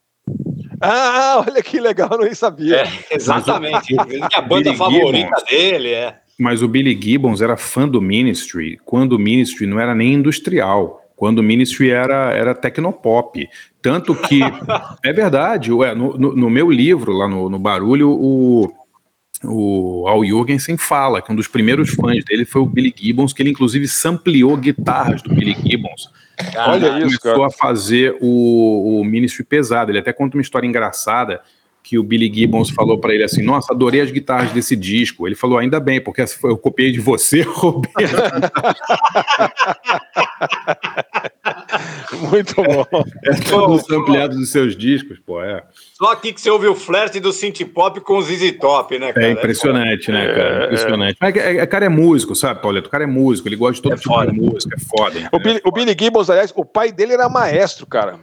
Ah, olha que legal, eu nem sabia. É, exatamente. É a banda Billy favorita Gibbons. dele, é. Mas o Billy Gibbons era fã do Ministry quando o Ministry não era nem industrial, quando o Ministry era, era tecnopop. Tanto que, é verdade, ué, no, no- no meu livro, lá no, no Barulho, o, o Al Jurgensen fala que um dos primeiros fãs dele foi o Billy Gibbons, que ele inclusive sampleou guitarras do Billy Gibbons. Olha isso, começou a fazer o, o Ministry pesado. Ele até conta uma história engraçada que o Billy Gibbons falou pra ele assim: Nossa, adorei as guitarras desse disco. Ele falou: Ainda bem, porque eu copiei de você, Roberto. Muito bom. É tudo sampleado dos seus discos, pô. É, Só aqui que você ouve o flerte do synth pop com o ZZ Top, né, cara? é impressionante, né, cara? É, Impressionante. Mas é, é- cara é músico, sabe, Pauleto? O cara é músico, ele gosta de todo É tipo foda. de música, é foda. O? Billy, o Billy Gibbons, aliás, o pai dele era maestro, cara.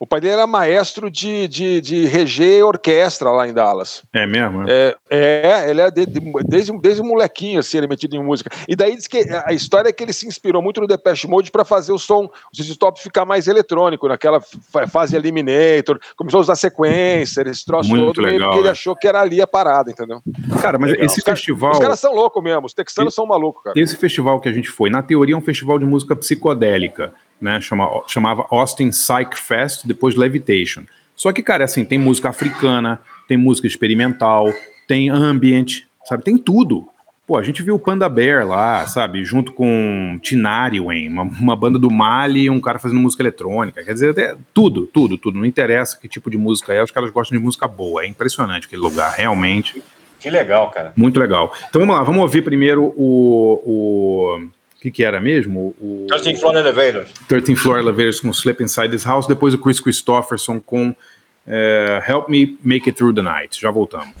O pai dele era maestro de, de, de reger orquestra lá em Dallas. É mesmo? É. É, é ele é de- de- desde, desde molequinho, assim, ele é metido em música. E daí diz que a história é que ele se inspirou muito no Depeche Mode para fazer o som, o ZZ Top ficar mais eletrônico, naquela fa- fase Eliminator, começou a usar sequência, esse troço Muito todo, legal, que ele né? achou que era ali a parada, entendeu? Cara, mas esse Os festival. Os caras são loucos mesmo, os texanos são malucos, cara. Esse festival que a gente foi, na teoria, é um festival de música psicodélica, né? Chama, chamava Austin Psych Fest, depois Levitation. Só que, cara, assim, tem música africana, tem música experimental, tem ambient, sabe? Tem tudo. Pô, a gente viu o Panda Bear lá, sabe? Junto com Tinariwen, uma, uma banda do Mali e um cara fazendo música eletrônica. Quer dizer, é tudo, tudo, tudo. Não interessa que tipo de música é, os caras gostam de música boa. É impressionante aquele lugar, realmente. Que legal, cara. Muito legal. Então vamos lá, vamos ouvir primeiro o. o o que, que era mesmo? O 13 Floor Elevator. 13 Floor Elevators com Slip Inside This House, depois o Chris Christopherson com eh, Help Me Make It Through the Night. Já voltamos.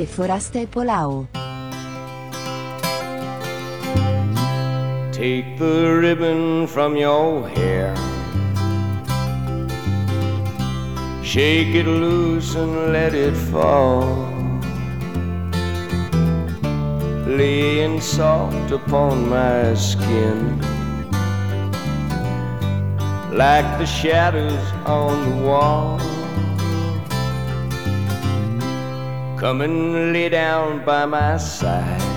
Torcińskie foraste polao. Take the ribbon from your hair. Shake it loose and let it fall. Laying soft upon my skin. Like the shadows on the wall. Come and lay down by my side.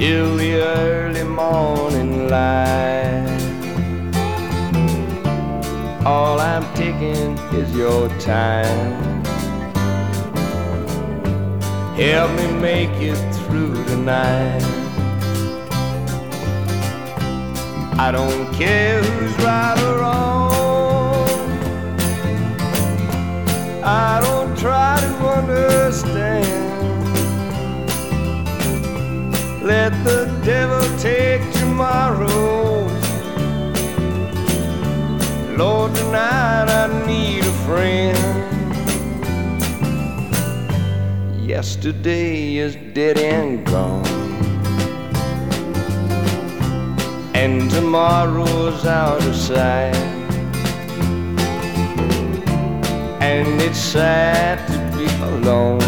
till the early morning light. All I'm taking is your time. Help me make it through tonight. I don't care who's right or wrong. I don't try to understand. Let the devil take tomorrow. Lord, tonight I need a friend. Yesterday is dead and gone. And tomorrow's out of sight. And it's sad to be alone.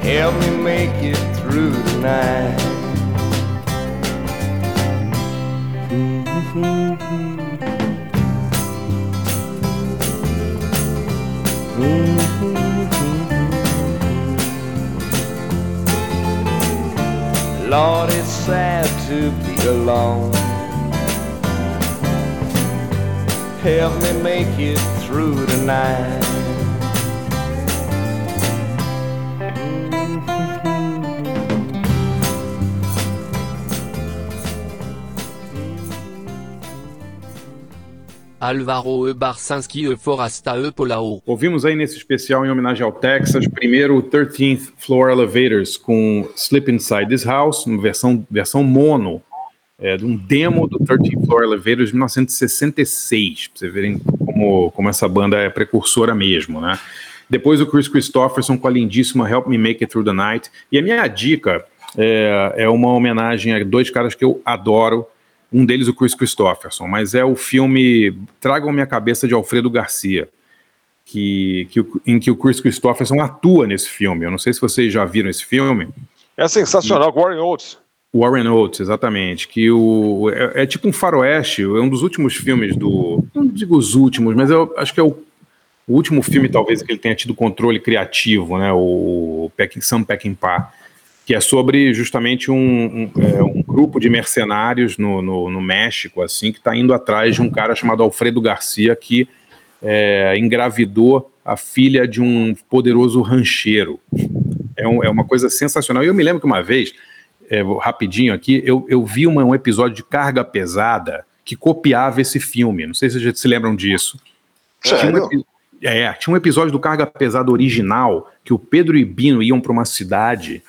help me make it through the night. Lord, it's sad to be alone. Help me make it through the night. Alvaro E. Barsanski E. Forasta E. Polao. Ouvimos aí nesse especial em homenagem ao Texas, primeiro o 13th Floor Elevators com Sleep Inside This House, uma versão, versão mono, é, de um demo do 13th Floor Elevators de 1966, pra vocês verem como, como essa banda é precursora mesmo, né? Depois o Chris Christopherson com a lindíssima Help Me Make It Through the Night. E a minha dica é, é uma homenagem a dois caras que eu adoro, um deles o Chris Christopherson, mas é o filme Tragam Minha Cabeça de Alfredo Garcia, que, que, em que o Chris Christopherson atua nesse filme. Eu não sei se vocês já viram esse filme. É sensacional, Warren Oates. Warren Oates, exatamente. Que o, é, é, tipo um faroeste, é um dos últimos filmes do. Não digo os últimos, mas eu acho que é o, o último filme, talvez, que ele tenha tido controle criativo, né? O Peck, Sam Peckinpah que é sobre justamente um, um, é, um grupo de mercenários no, no, no, México, assim, que está indo atrás de um cara chamado Alfredo Garcia, que é, engravidou a filha de um poderoso rancheiro. É, um, é, uma coisa sensacional. E eu me lembro que uma vez, é, rapidinho aqui, eu, eu vi uma, um episódio de Carga Pesada que copiava esse filme. Não sei se vocês se lembram disso. Sério? Tinha um, é, tinha um episódio do Carga Pesada original que o Pedro e Bino iam para uma cidade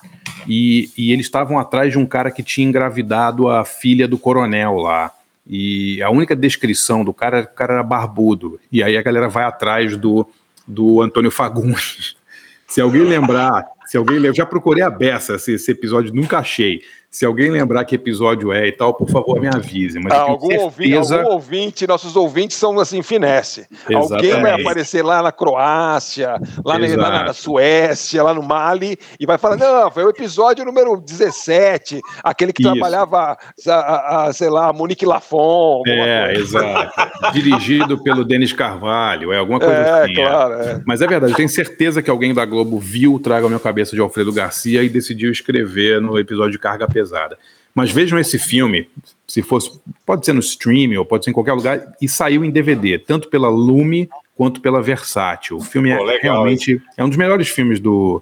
e, e eles estavam atrás de um cara que tinha engravidado a filha do coronel lá. E a única descrição do cara, o cara era barbudo. E aí a galera vai atrás do, do Antônio Fagundes. Se alguém lembrar, se alguém lembra, já procurei a beça esse, esse episódio, nunca achei. Se alguém lembrar que episódio é e tal, por favor, me avise. Mas ah, algum, certeza... ouvinte, algum, ouvinte, nossos ouvintes são assim, finesse. Exatamente. Alguém vai aparecer lá na Croácia, lá na, na, na, Suécia, lá no Mali, e vai falar: não, foi o episódio número 17, aquele que Isso. trabalhava, a, a, sei lá, Monique Lafon. É, exato. Dirigido pelo Denis Carvalho, é alguma coisa é, assim. Claro, é. Mas é verdade, eu tenho certeza que alguém da Globo viu Traga a Minha Cabeça de Alfredo Garcia e decidiu escrever no episódio de Carga Pesada pesada. Mas vejam esse filme, se fosse, pode ser no streaming ou pode ser em qualquer lugar, e saiu em DVD, tanto pela Lume quanto pela Versátil. O filme é legal, realmente é um dos melhores filmes do.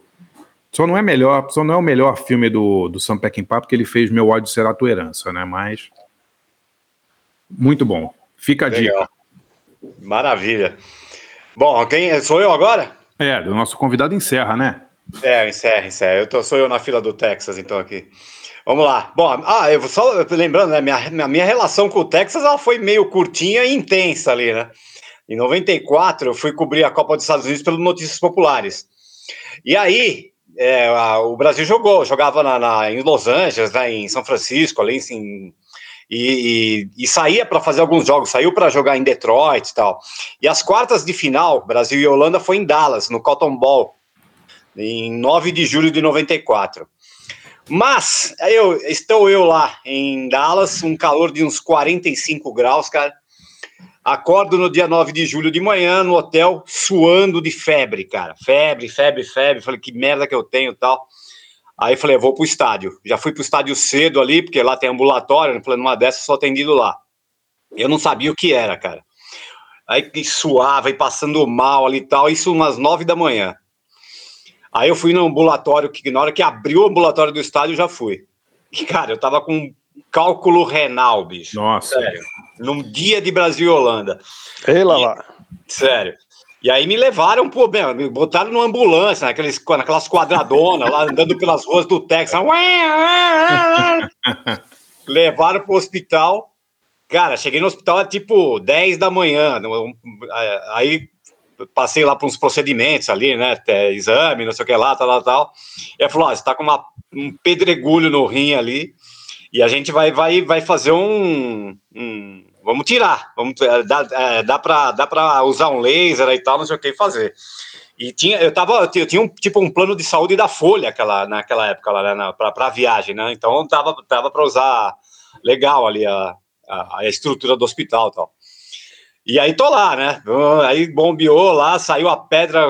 Só não é melhor, só não é o melhor filme do, do Sam Peckinpah, porque ele fez Meu ódio será tua herança, né? Mas muito bom. Fica a legal. dica. Maravilha. Bom, quem sou eu agora? É, o nosso convidado encerra, né? É, encerra, encerra. Eu tô, sou eu na fila do Texas, então aqui. Vamos lá. Bom, ah, eu só lembrando, né, minha, minha relação com o Texas ela foi meio curtinha e intensa ali, né? Em 94, eu fui cobrir a Copa dos Estados Unidos pelo Notícias Populares. E aí, é, a, o Brasil jogou, jogava na, na, em Los Angeles, né, em São Francisco, ali em, e, e, e saía para fazer alguns jogos, saiu para jogar em Detroit e tal. E as quartas de final, Brasil e Holanda, foi em Dallas, no Cotton Bowl, em 9 de julho de 94. Mas eu estou eu lá em Dallas, um calor de uns 45 graus, cara. Acordo no dia 9 de julho de manhã no hotel, suando de febre, cara. Febre, febre, febre. Falei, que merda que eu tenho tal. Aí falei, vou pro estádio. Já fui pro estádio cedo ali, porque lá tem ambulatório. Falei, numa dessas, sou atendido lá. Eu não sabia o que era, cara. Aí suava e passando mal ali e tal. Isso umas nove da manhã. Aí eu fui no ambulatório, que na hora que abriu o ambulatório do estádio, já fui. E, cara, eu tava com cálculo renal, bicho. Nossa. Sério. Num dia de Brasil e Holanda. Ei, lá, lá. Sério. E aí me levaram, pô, meu, me botaram numa ambulância, naqueles, naquelas quadradonas, lá andando pelas ruas do Texas. levaram pro hospital. Cara, cheguei no hospital é tipo 10 da manhã. Aí passei lá para uns procedimentos ali, né? Exame, não sei o que lá, tal, tal, tal. E aí falou: ó, você tá com uma, um pedregulho no rim ali e a gente vai, vai, vai fazer um, um vamos tirar, vamos é, dá, é, dá para dá usar um laser e tal, não sei o que fazer. E tinha, eu tava, eu tinha um tipo um plano de saúde da Folha aquela, naquela época lá, né, para viagem, né? Então tava tava para usar legal ali a, a, a, estrutura do hospital e tal. E aí tô lá, né? Aí bombeou lá, saiu a pedra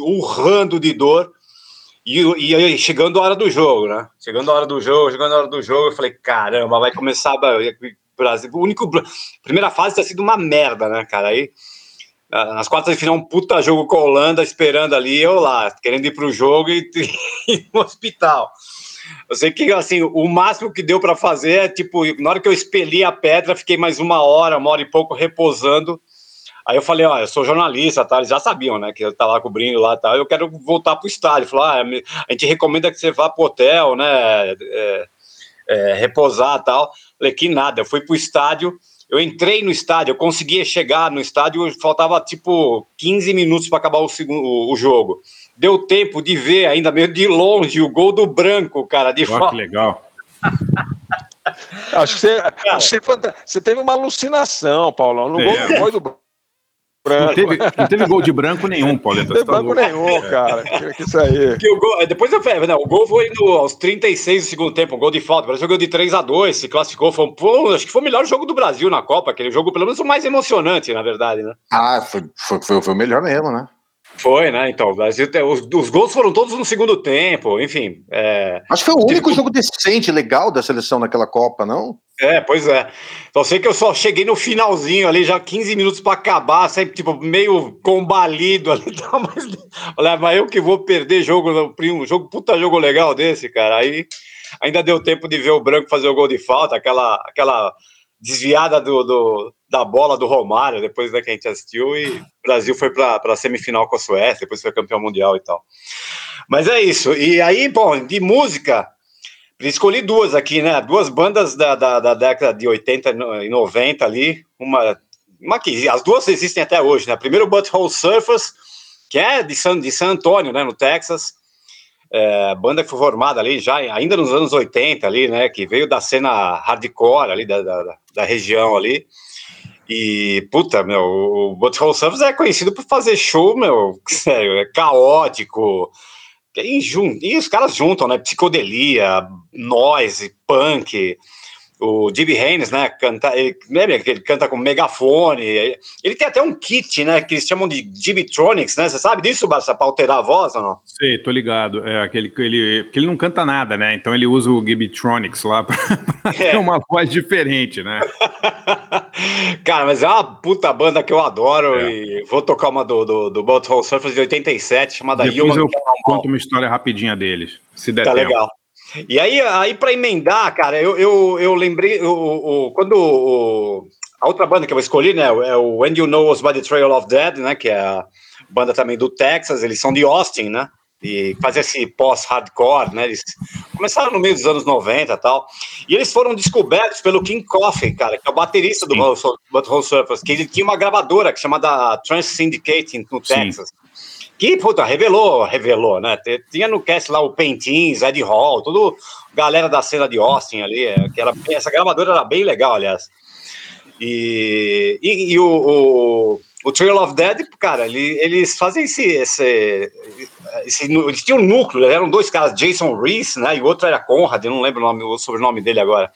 urrando de dor. E, e aí, chegando a hora do jogo, né? Chegando a hora do jogo, chegando a hora do jogo, eu falei, caramba, vai começar Brasil. O único. Primeira fase tá sido uma merda, né, cara? Aí. Nas quartas de final, um puta jogo com a Holanda, esperando ali, eu lá, querendo ir pro jogo e, ir no hospital. Eu sei que, assim, o máximo que deu para fazer é, tipo, na hora que eu expeli a pedra, fiquei mais uma hora, uma hora e pouco reposando. Aí eu falei, ó, eu sou jornalista, tá? Eles já sabiam, né, que eu tava cobrindo lá, tá? Eu quero voltar pro estádio. Falou, ah, a gente recomenda que você vá pro hotel, né, é, é, reposar tal. Falei, que nada, eu fui pro estádio, eu entrei no estádio, eu conseguia chegar no estádio, faltava tipo 15 minutos para acabar o, segundo, o jogo. Deu tempo de ver ainda meio de longe o gol do branco, cara, de Olha que legal. Acho que você, você, você, teve uma alucinação, Paulão. No é. gol, gol do branco. Não teve, não teve gol de branco nenhum, Pauleta. Não teve branco nenhum, cara. Que, que isso aí. Que o gol, depois eu falei, não, o gol foi no, aos 36 do segundo tempo, um gol de falta. O Brasil jogou de 3 a 2 se classificou. Foi, foi, acho que foi o melhor jogo do Brasil na Copa, aquele jogo, pelo menos o mais emocionante, na verdade, né? Ah, foi, foi, foi o melhor mesmo, né? Foi, né? Então, o Brasil, os, os gols foram todos no segundo tempo, enfim. É... Acho que foi o único jogo decente, legal da seleção naquela Copa, não? É, pois é. Então, sei que eu só cheguei no finalzinho ali, já 15 minutos para acabar, sempre tipo meio combalido ali. Tá, mas, olha, mas eu que vou perder jogo, um jogo, puta jogo legal desse, cara. Aí ainda deu tempo de ver o Branco fazer o gol de falta, aquela, aquela desviada do, do da bola do Romário, depois da que a gente assistiu, e o Brasil foi para a semifinal com a Suécia, depois foi campeão mundial e tal. Mas é isso. E aí, bom, de música, escolhi duas aqui, né? Duas bandas da, da, da década de 80 e 90 ali. Uma, uma que as duas existem até hoje, né? Primeiro, Butthole Surfers, que é de San, de San Antônio, né, no Texas. É, banda que foi formada ali já ainda nos anos 80 ali, né? Que veio da cena hardcore ali da, da, da região ali. E, puta, meu, o Butthole Surfers é conhecido por fazer show, meu, sério, é caótico. E, e os caras juntam, né? Psicodelia, noise, punk o Jimmy Haynes, né, canta, ele, lembra que ele canta com megafone, ele tem até um kit, né, que eles chamam de Jibitronics, né, você sabe disso, Barça, para alterar a voz ou não? Sei, tô ligado, é aquele que ele, que ele não canta nada, né, então ele usa o Jibitronics lá para é. ter uma voz diferente, né. Cara, mas é uma puta banda que eu adoro é. e vou tocar uma do, do, do Butthole Surfers de 87, chamada Depois Human eu conto uma história rapidinha deles, se der tá tempo. legal. E aí, aí para emendar, cara, eu, eu, eu lembrei, o, quando o, a outra banda que eu escolhi, né, é o When You Know Us by the Trail of Dead, né, que é a banda também do Texas, eles são de Austin, né, e fazer esse pós-hardcore, né? Eles começaram no meio dos anos 90 e tal. E eles foram descobertos pelo King Coffey, cara, que é o baterista do Butthole Surfers, que ele tinha uma gravadora que chamada Trans Syndicate no Texas. Que, puta, revelou, revelou, né? Tinha no cast lá o Pentins, Ed Hall, tudo galera da cena de Austin ali, é, que era, essa gravadora era bem legal, aliás. E, e, e o, o, o, Trail of Dead, cara, ele, eles fazem esse, esse, esse, Eles tinham um núcleo, eram dois caras, Jason Reese, né? E o outro era Conrad, eu não lembro o, nome, o sobrenome dele agora.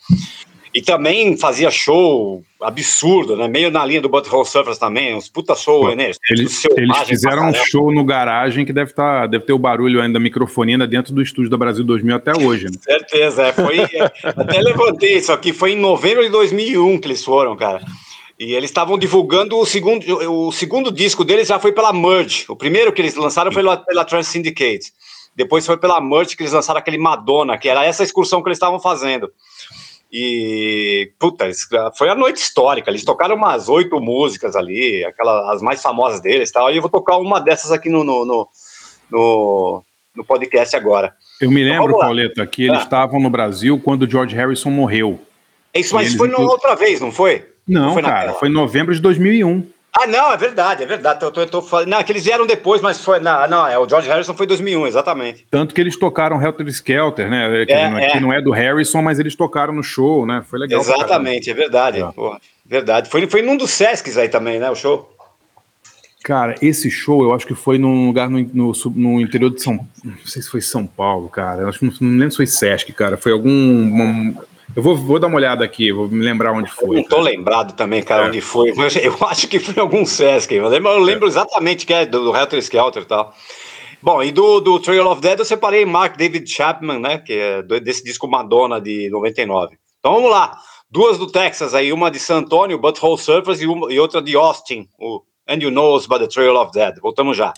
E também fazia show absurdo, né? Meio na linha do Butthole Surfers também, uns puta show, né? Eles, eles fizeram um show no garagem que deve, tá, deve ter o barulho ainda da microfonia ainda dentro do estúdio da Brasil 2000 até hoje, né? Certeza, é, foi, até levantei isso aqui, foi em novembro de 2001 que eles foram, cara. E eles estavam divulgando o segundo, o segundo disco deles já foi pela Merge. O primeiro que eles lançaram foi pela Trans Syndicate. Depois foi pela Merge que eles lançaram aquele Madonna, que era essa excursão que eles estavam fazendo. E, puta, foi a noite histórica. Eles tocaram umas oito músicas ali, aquelas, as mais famosas deles tal. E eu vou tocar uma dessas aqui no, no, no, no, no podcast agora. Eu me lembro, então, Pauleta, que eles ah. estavam no Brasil quando o George Harrison morreu. É isso, mas foi outra vez, não foi? Não, foi cara, foi em novembro de 2001. Ah, não, é verdade, é verdade. Eu tô, eu tô falando. Não, que eles vieram depois, mas foi. Não, não, é, o George Harrison foi 2001, exatamente. Tanto que eles tocaram Helter Skelter, né? Que, é, não, é. que não é do Harrison, mas eles tocaram no show, né? Foi legal. Exatamente, é verdade. É. Porra, verdade. Foi, foi num dos Sescs aí também, né? O show. Cara, esse show eu acho que foi num lugar no, no, no interior de São Não sei se foi São Paulo, cara. Eu acho não, não lembro se foi Sesc, cara. Foi algum. Um, eu vou, vou dar uma olhada aqui, vou me lembrar onde foi. Eu não tô lembrado também, cara, é. onde foi. Eu acho que foi algum Sesc. Eu lembro, eu lembro exatamente que é do, do Helter Skelter e tal. Bom, e do, do Trail of Dead eu separei Mark David Chapman, né? Que é desse disco Madonna de 99. Então vamos lá. Duas do Texas aí, uma de San Antonio, Butthole Surfers, e, uma, e outra de Austin, o And You Knows by the Trail of Dead. Voltamos já.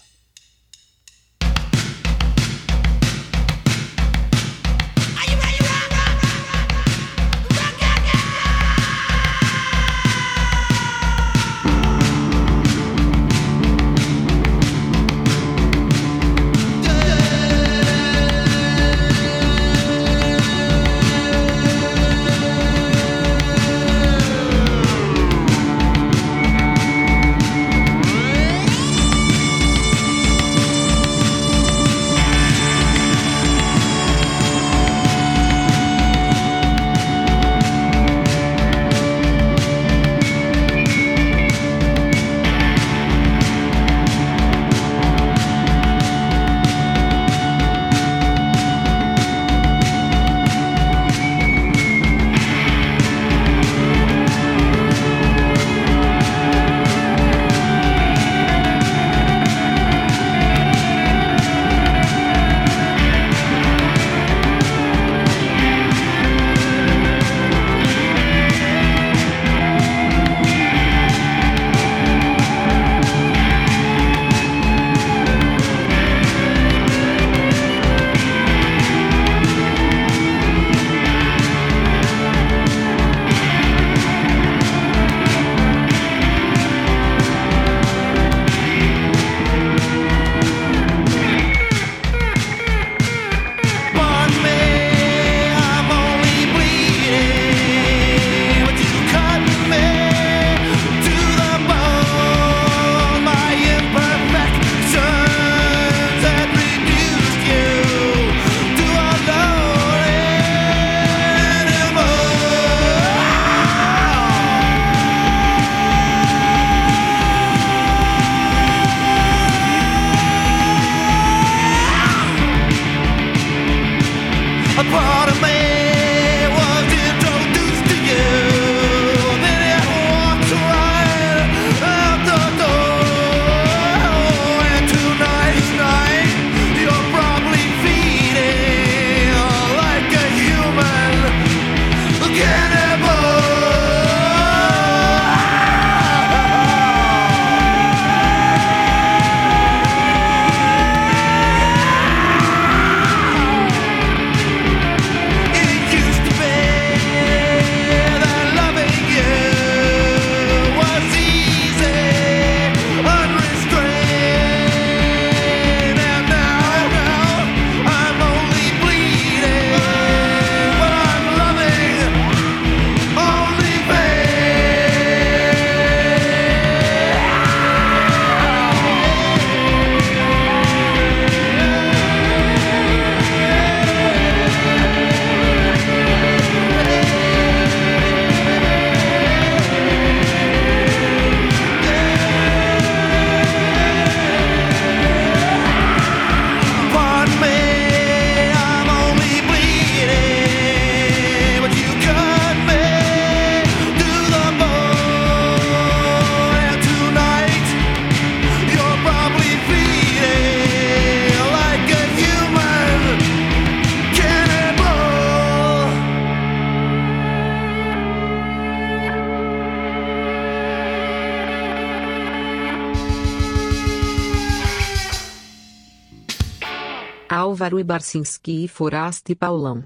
E Barcinski e Forasta e Paulão.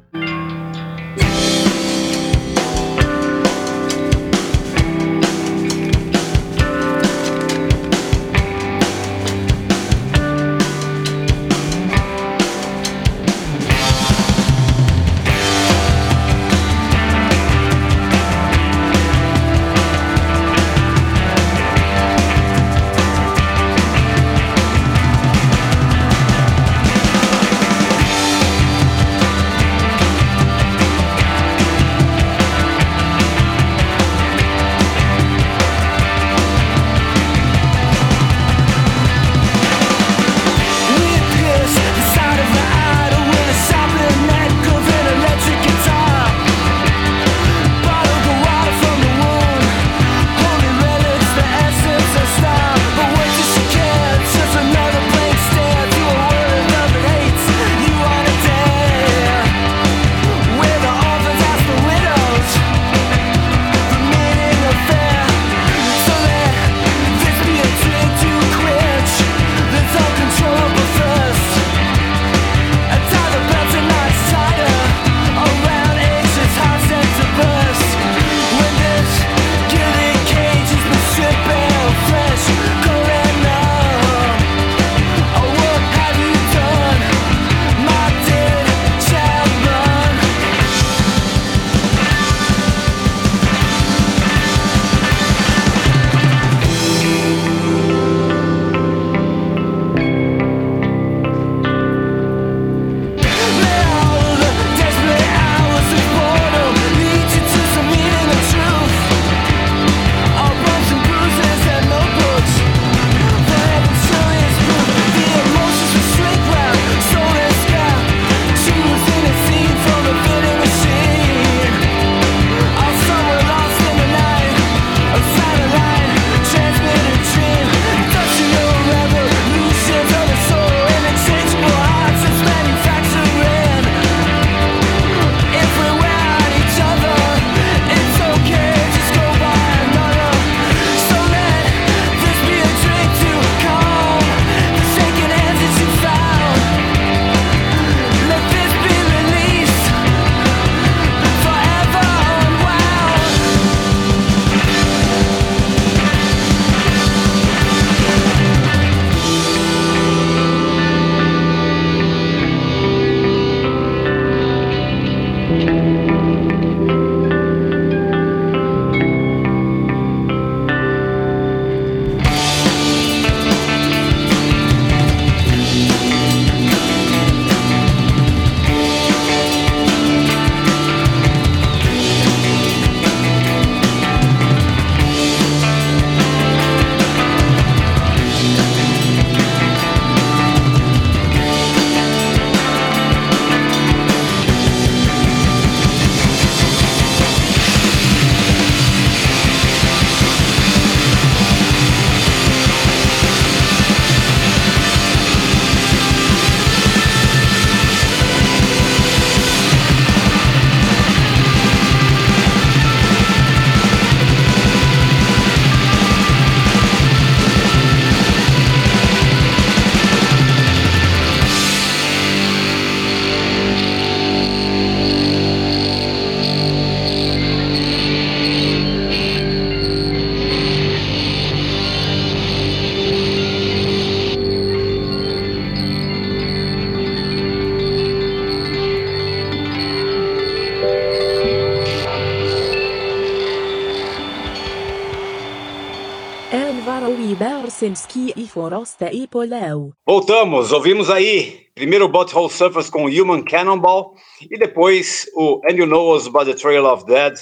Barcinski e Paulão. Voltamos, ouvimos aí primeiro Butthole Surfers com Human Cannonball e depois o And You Know Us by the Trail of Dead,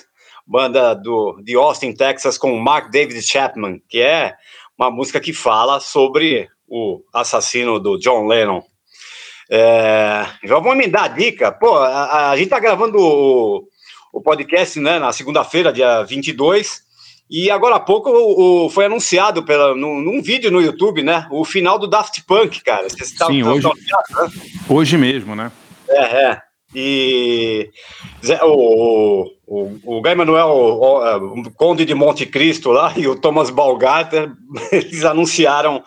banda do, de Austin, Texas, com Mark David Chapman, que é uma música que fala sobre o assassino do John Lennon. É, já vamos me dar a dica. Pô, a, a gente tá gravando o, o podcast né, na segunda-feira, dia 22, e agora há pouco o, o- foi anunciado pela, num, num vídeo no YouTube, né? O final do Daft Punk, cara. Sim, hoje- né? Hoje mesmo, né? É, é. E o, o, o Guy Manuel, o Conde de Monte Cristo lá e o Thomas Balgarter, eles anunciaram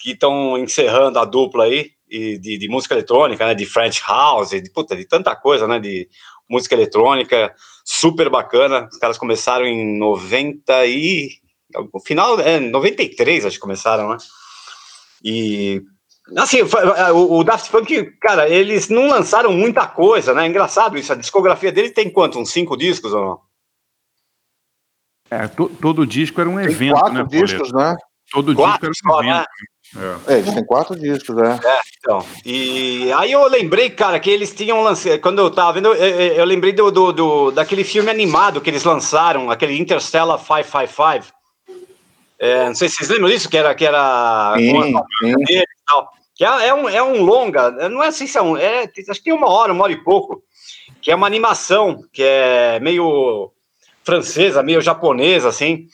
que estão encerrando a dupla aí. e de, de música eletrônica, né? De French House, de, puta, de tanta coisa, né? De música eletrônica, super bacana. Os caras começaram em 90 e... No final, é, 93, acho que começaram, né? E... Assim, o, o Daft Punk, cara, eles não lançaram muita coisa, né? Engraçado isso, a discografia dele tem quanto? Uns cinco discos ou não? É, to, todo disco era um Tem evento, quatro né, discos, né? Todo Quatro disco era só, um evento. É. É, eles têm quatro discos, né? É, então. E aí eu lembrei, cara, que eles tinham lançado. Quando eu tava vendo, eu, eu- lembrei do, do, do- daquele filme animado que eles lançaram, aquele Interstellar 555. É, não sei se vocês lembram disso, que era. Que era Sim, sim. dele e tal. Que é, é um, é um longa, não é assim, se é um, é, acho que tem uma hora, uma hora e pouco, que é uma animação, que é meio francesa, meio japonesa, assim,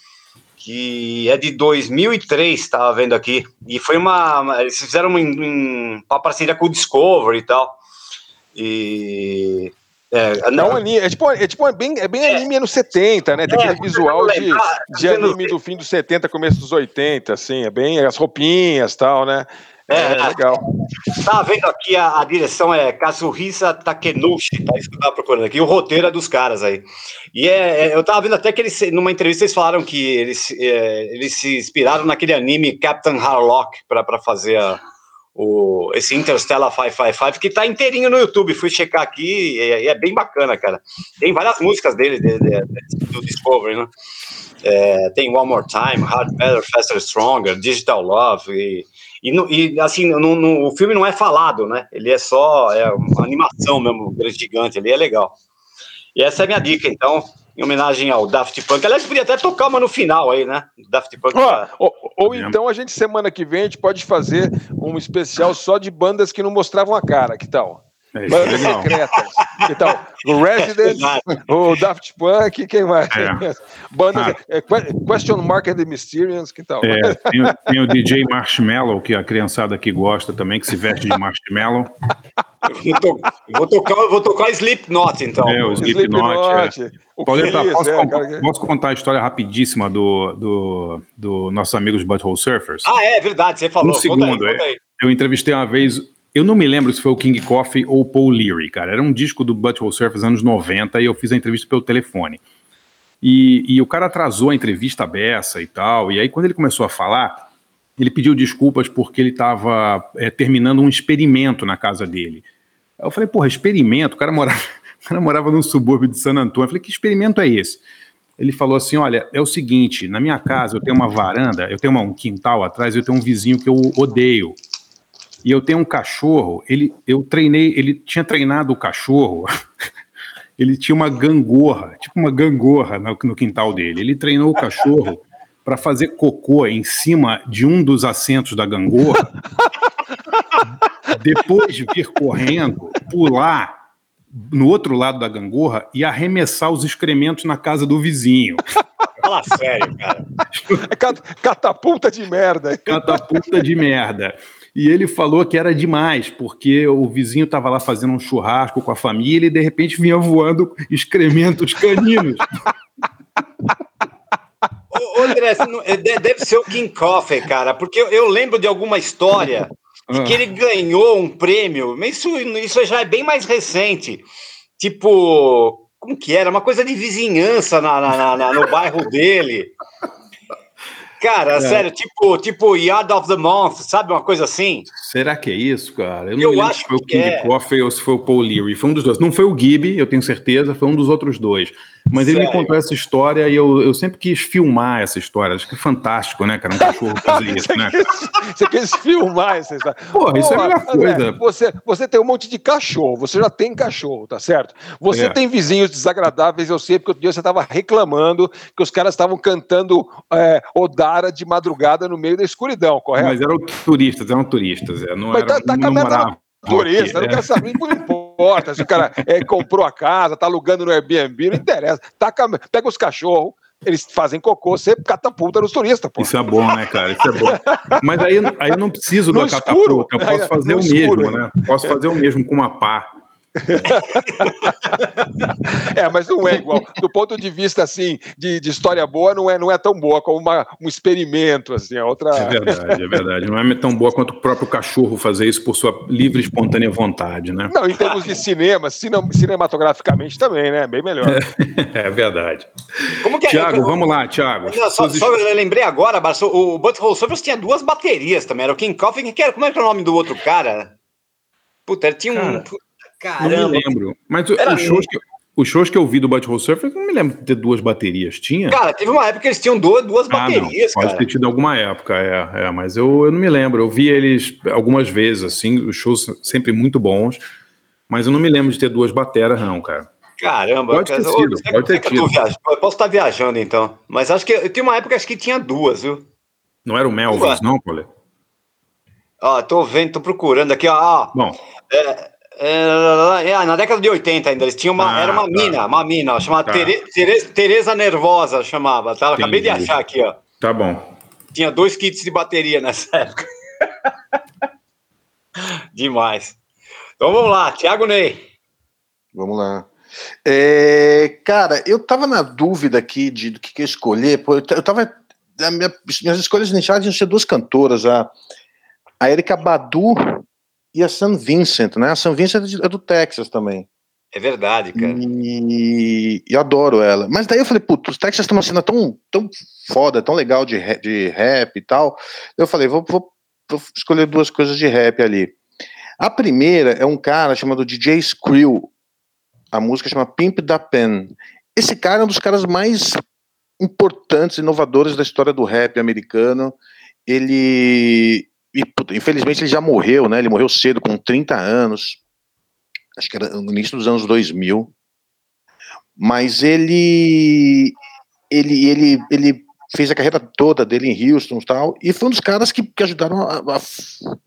que é de 2003, estava vendo aqui, e foi uma, eles fizeram uma, uma parceria com o Discovery e tal, e... É, É, não, anime, é tipo, é, tipo, é bem, é bem anime anos 70, né? Tem É, aquele visual de, de anime do fim dos 70, começo dos 80, assim, é bem as roupinhas e tal, né? É, legal. Tá vendo aqui a, a direção é Kazuhisa Takenushi, tá isso que eu tava procurando aqui, o roteiro é dos caras aí. E é, é, eu tava vendo até que eles, numa entrevista, eles falaram que eles, é, eles se inspiraram naquele anime Captain Harlock para fazer a- o, esse Interstellar 555, que tá inteirinho no YouTube. Fui checar aqui e é, e é bem bacana, cara. Tem várias músicas dele, de- de- de- do Discovery, né? É, tem One More Time, Hard Better, Faster, Stronger, Digital Love e, e, no- e, assim, no, no- o filme não é falado, né? Ele é só é uma animação mesmo, gigante, ele é legal. E essa é a minha dica, então, em homenagem ao Daft Punk. Aliás, podia até tocar uma no final aí, né? Daft Punk. Ó, ou, ou então a gente, semana que vem, a gente pode fazer um especial só de bandas que não mostravam a cara, que tal? É, Bandas secretas. Tal? O Resident, o Daft Punk, quem mais? É. Bandas, Ah. é, que- Question Mark and the Mysterians, que tal? É, tem, o- tem o DJ Marshmallow, que a criançada aqui gosta também, que se veste de marshmallow. Eu vou, to- eu vou tocar, vou tocar Slipknot, então. É, o Slipknot. Slipknot, é. Pauleta, posso, é, con- posso contar a história rapidíssima do, do, do nossos amigos Butthole Surfers? Ah, é verdade, você falou. um Conta segundo, aí, conta é. aí. Eu entrevistei uma vez, eu não me lembro se foi o King Coffee ou o Paul Leary, cara. Era um disco do Butthole Surfers anos 90 e eu fiz a entrevista pelo telefone. E, e o cara atrasou a entrevista beça e tal. E aí, quando ele começou a falar, ele pediu desculpas porque ele estava terminando um experimento na casa dele. Eu falei, porra, experimento? O cara morava, o cara morava num subúrbio de San Antônio. Eu falei, que experimento é esse? Ele falou assim: olha, é o seguinte, na minha casa eu tenho uma varanda, eu tenho uma- um quintal atrás, eu tenho um vizinho que eu odeio. E eu tenho um cachorro, ele, eu treinei, ele tinha treinado o cachorro, ele tinha uma gangorra, tipo uma gangorra no, no quintal dele. Ele treinou o cachorro para fazer cocô em cima de um dos assentos da gangorra, depois de vir correndo, pular no outro lado da gangorra e arremessar os excrementos na casa do vizinho. Fala sério, cara. É cat- catapulta de merda. catapulta de merda. E ele falou que era demais, porque o vizinho estava lá fazendo um churrasco com a família e de repente vinha voando excrementos caninos. Ô, ô, André, é, de- deve ser o King Coffee, cara, porque eu, eu lembro de alguma história de que Ah. ele ganhou um prêmio, mas isso, isso já é bem mais recente. Tipo, como que era? Uma coisa de vizinhança na- na- na- no bairro dele. Cara, É. sério, tipo, tipo Yard of the Month, sabe? Uma coisa assim. Será que é isso, cara? Eu lembro acho se foi o King é. Coffey ou se foi o Paul Leary. Foi um dos dois. Não foi o Gibby, eu tenho certeza, foi um dos outros dois. Mas ele me Sério? contou essa história e eu, eu sempre quis filmar essa história. Acho que é fantástico, né, cara? Um cachorro fazer isso, né? Você quis filmar essa história. Porra, isso é a melhor coisa. Você, você tem um monte de cachorro, você já tem cachorro, tá certo? Você É. tem vizinhos desagradáveis, eu sei, porque outro dia você estava reclamando que os caras estavam cantando é, Odara de madrugada no meio da escuridão, correto? Mas eram turistas, eram turistas. é, Não Mas era, tá, tá não turista, não quero saber, não importa se o cara é, comprou a casa, tá alugando no Airbnb, não interessa. Taca, pega os cachorros, eles fazem cocô, você catapulta nos turistas, pô. Isso é bom, né, cara? Isso é bom. Mas aí, aí eu não preciso No da escuro. catapulta, eu posso fazer o escuro, mesmo, né? Posso fazer o mesmo com uma pá. é, mas não é igual. Do ponto de vista assim de, de história boa, não é, não é tão boa como uma, um experimento assim. É outra. É verdade, é verdade. Não é tão boa quanto o próprio cachorro fazer isso por sua livre e espontânea vontade, né? Não, em termos de cinema, cine, cinematograficamente também, né? Bem melhor. É, é verdade. Como que é? Tiago, vamos lá, Tiago. Só, só, eu lembrei agora, Barço, o Butthole Surfers tinha duas baterias também. Era o King Coffin, que era, como é que era o nome do outro cara? Puta, ele tinha um. Cara, Caramba. Não me lembro. Mas os shows, que, os shows que eu vi do Butthole Surfers, não me lembro de ter duas baterias. Tinha? Cara, teve uma época que eles tinham duas, duas ah, baterias, não. Pode ter tido alguma época, é, é mas eu, eu não me lembro. Eu vi eles algumas vezes, assim, os shows sempre muito bons, mas eu não me lembro de ter duas bateras, não, cara. Caramba, pode ter sido, eu, pode ter tido. Eu posso estar viajando então, mas acho que eu tenho uma época acho que tinha duas, viu? Não era o Melvins, não, Paulo? Ó, tô vendo, tô procurando aqui, ó. Bom. É, é, é, na década de 80 ainda, eles tinham uma. Ah, era uma tá. mina, uma mina, chamada tá. Tereza, Tereza Nervosa, chamava, tá? Acabei de achar aqui, ó. Tá bom. Tinha dois kits de bateria nessa época. Demais. Então vamos lá, Thiago Ney. Vamos lá. É, cara, eu tava na dúvida aqui de do que, que escolher. Pô, eu, eu tava. Minha, minhas escolhas iniciais iam ser duas cantoras, a, a Erika Badu e a San Vincent, né? A San Vincent é do Texas também. É verdade, cara. E, e adoro ela. Mas daí eu falei, putz, os Texas tem uma cena tão, tão foda, tão legal de, de rap e tal. Eu falei, vou, vou, vou escolher duas coisas de rap ali. A primeira é um cara chamado DJ Skrill. A música chama Pimp da Pen. Esse cara é um dos caras mais importantes, inovadores da história do rap americano. Ele e, infelizmente ele já morreu, né? Ele morreu cedo, com 30 anos. Acho que era no início dos anos 2000. Mas ele ele ele ele fez a carreira toda dele em Houston e tal, e foi um dos caras que, que ajudaram a, a,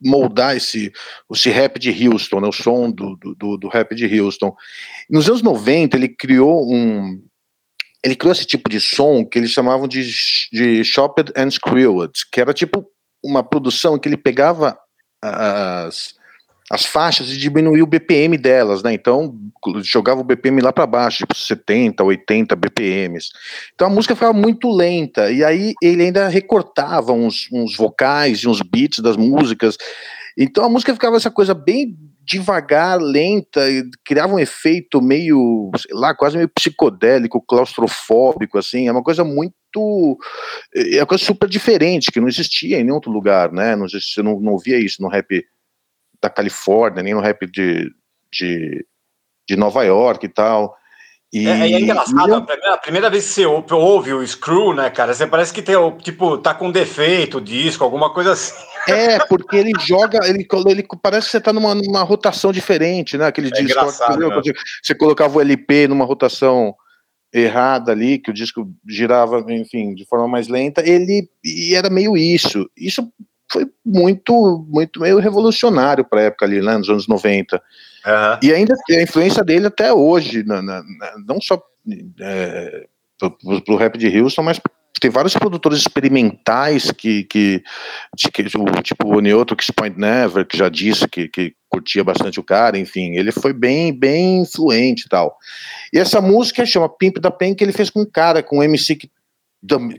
moldar esse, esse rap de Houston, né, o som do, do, do, rap de Houston. Nos anos 90, ele criou um. Ele criou esse tipo de som que eles chamavam de, de Chopped and Screwed, que era tipo uma produção que ele pegava as, as faixas e diminuía o BPM delas, né? Então jogava o BPM lá para baixo, tipo 70, 80 BPMs. Então a música ficava muito lenta e aí ele ainda recortava uns, uns vocais e uns beats das músicas. Então a música ficava essa coisa bem devagar, lenta, criava um efeito meio, sei lá, quase meio psicodélico, claustrofóbico, assim, é uma coisa muito é uma coisa super diferente, que não existia em nenhum outro lugar, né? Não existia, não, não via isso no rap da Califórnia, nem no rap de, de, de Nova York e tal. E, é, é engraçado, a, primeira, a primeira, vez que você ouve o Screw, né, cara, você parece que tem, tipo, tá com defeito o disco, alguma coisa assim. É, porque ele joga, ele, ele parece que você tá numa, numa rotação diferente, né, aquele é disco, né? você colocava o LP numa rotação errada ali, que o disco girava, enfim, de forma mais lenta, ele e era meio isso. Isso foi muito, muito meio revolucionário para a época ali, né, nos anos 90. Uhum. E ainda tem a influência dele até hoje, na, na, na, não só é, pro, pro rap de Houston, mas tem vários produtores experimentais que, que, que tipo o Neoto Point Never, que já disse que, que curtia bastante o cara, enfim, ele foi bem, bem influente e tal. E essa música chama Pimp da Pen, que ele fez com um cara, com um MC que,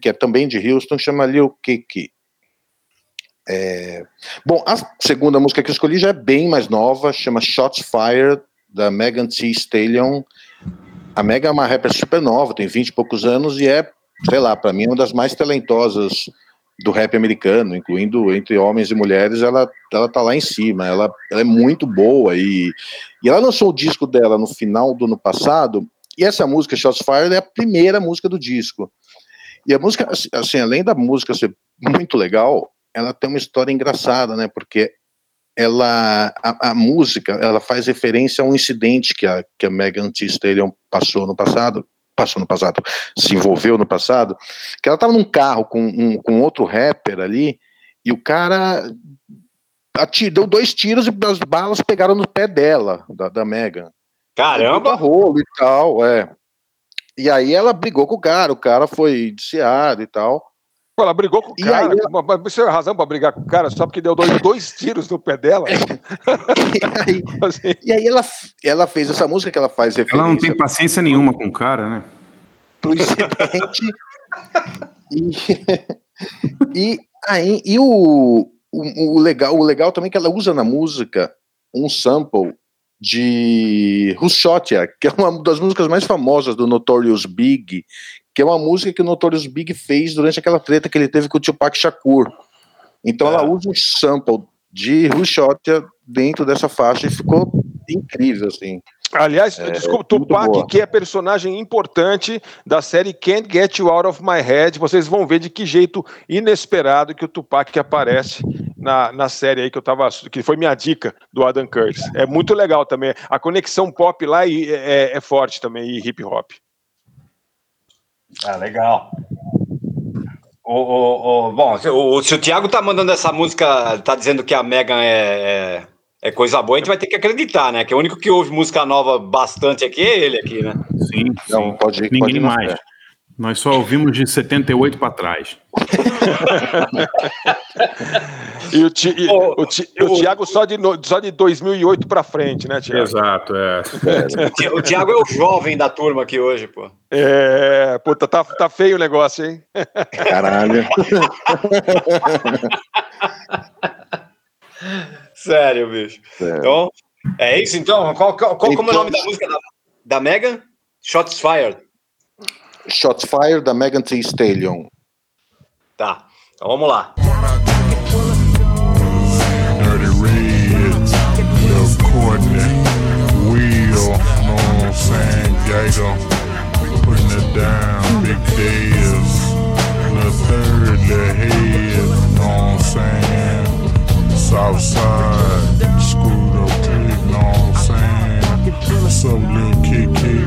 que é também de Houston, chama Lil Kiki. É... Bom, a segunda música que eu escolhi já é bem mais nova, chama Shots Fired, da Megan Thee Stallion. A Megan é uma rapper super nova, tem 20 e poucos anos e é, sei lá, para mim é uma das mais talentosas do rap americano, incluindo entre homens e mulheres, ela, ela tá lá em cima, ela, ela é muito boa e, e ela lançou o disco dela no final do ano passado, e essa música, Shots Fired, é a primeira música do disco. E a música, assim, além da música ser muito legal, ela tem uma história engraçada, né? Porque ela, a, a, música, ela faz referência a um incidente que a, que a Megan Thee Stallion passou no passado, passou no passado, se envolveu no passado, que ela estava num carro com, um, com outro rapper ali, e o cara deu dois tiros e as balas pegaram no pé dela, da, da Megan. Caramba! Rolo e tal, é. E aí ela brigou com o cara, o cara foi indiciado e tal. Ela brigou com o E cara. aí- Mas mas você tem razão pra brigar com o cara só porque deu dois, dois tiros no pé dela. E aí, Assim, e aí ela, ela fez essa música que ela faz referência Ela não tem paciência nenhuma com o cara, né? pro incidente. e, e, aí, e o, o, o legal, o legal também é que ela usa na música um sample de Rushotia, que é uma das músicas mais famosas do Notorious Big, que é uma música que o Notorious Big fez durante aquela treta que ele teve com o Tupac Shakur. Então ela usa um sample de Rushotia dentro dessa faixa e ficou incrível, assim. Aliás, É, desculpa, muito Tupac, boa. que é personagem importante da série Can't Get You Out of My Head. Vocês vão ver de que jeito inesperado que o Tupac aparece na, na série aí que eu tava. que foi minha dica do Adam Curtis. É muito legal também. A conexão pop lá e- é, é forte também, e hip hop. Ah, legal. O, o, o- bom, se o, se o Thiago tá mandando essa música, tá dizendo que a Megan é, é, é coisa boa, a gente vai ter que acreditar, né? Que o único que ouve música nova bastante aqui é ele aqui, né? Sim, Não, sim. pode, pode Ninguém ir na mais. fé. Nós só ouvimos de 78 para trás. E o, Ti- e- o, Ti- o Thiago só de, só de 2008 pra frente, né, Thiago? Exato, é. O Thi- O Thiago é o jovem da turma aqui hoje, pô. É, puta, tá, tá feio o negócio, hein? Caralho. Sério, bicho. Sério. Então, é isso então? Qual, qual, qual como é o Então- nome da música da, da Megan? Shots Fired. Shots Fire da Megan Thee Stallion. Tá, então vamos lá. Dirty Red, Lil Courtney, Will, know what I'm saying? Gator, putting it down, Big Diz, Lil Third, Lil Head, know what I'm saying? Southside, screwed up know what I'm saying? What's up, Lil Kiki?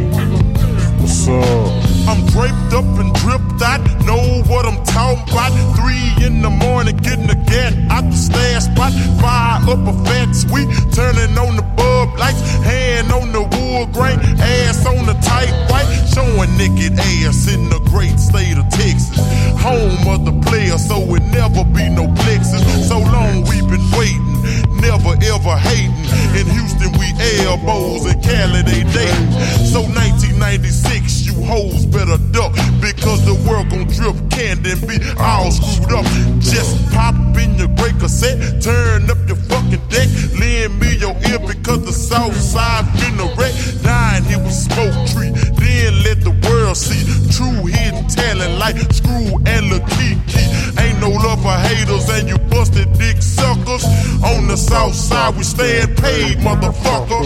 What's up? I'm draped up and dripped out, know what I'm talking about. Three in the morning, getting the gat out the stash spot. Fire up a fat sweet, turning on the bub lights. Hand on the wood grain, ass on the tight white. Showing naked ass in the great state of Texas. Home of the player, so it never be no plexus. So long we've been waiting, never ever hating. In Houston, we elbows, and Cali, they dating. So 1996, you hoes better duck because the world gon' drip can then be all screwed up. Just pop in your great cassette, turn up your fucking deck, lend me your ear because the south side finna wreck. Dying here with smoke tree, then let the world see true hidden talent like Screw and Lil Kiki. Ain't no love for haters and you busted dick suckers. On the south side, we stand paid, motherfucker.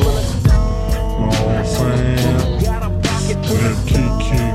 Know what I'm saying? Lil Kiki,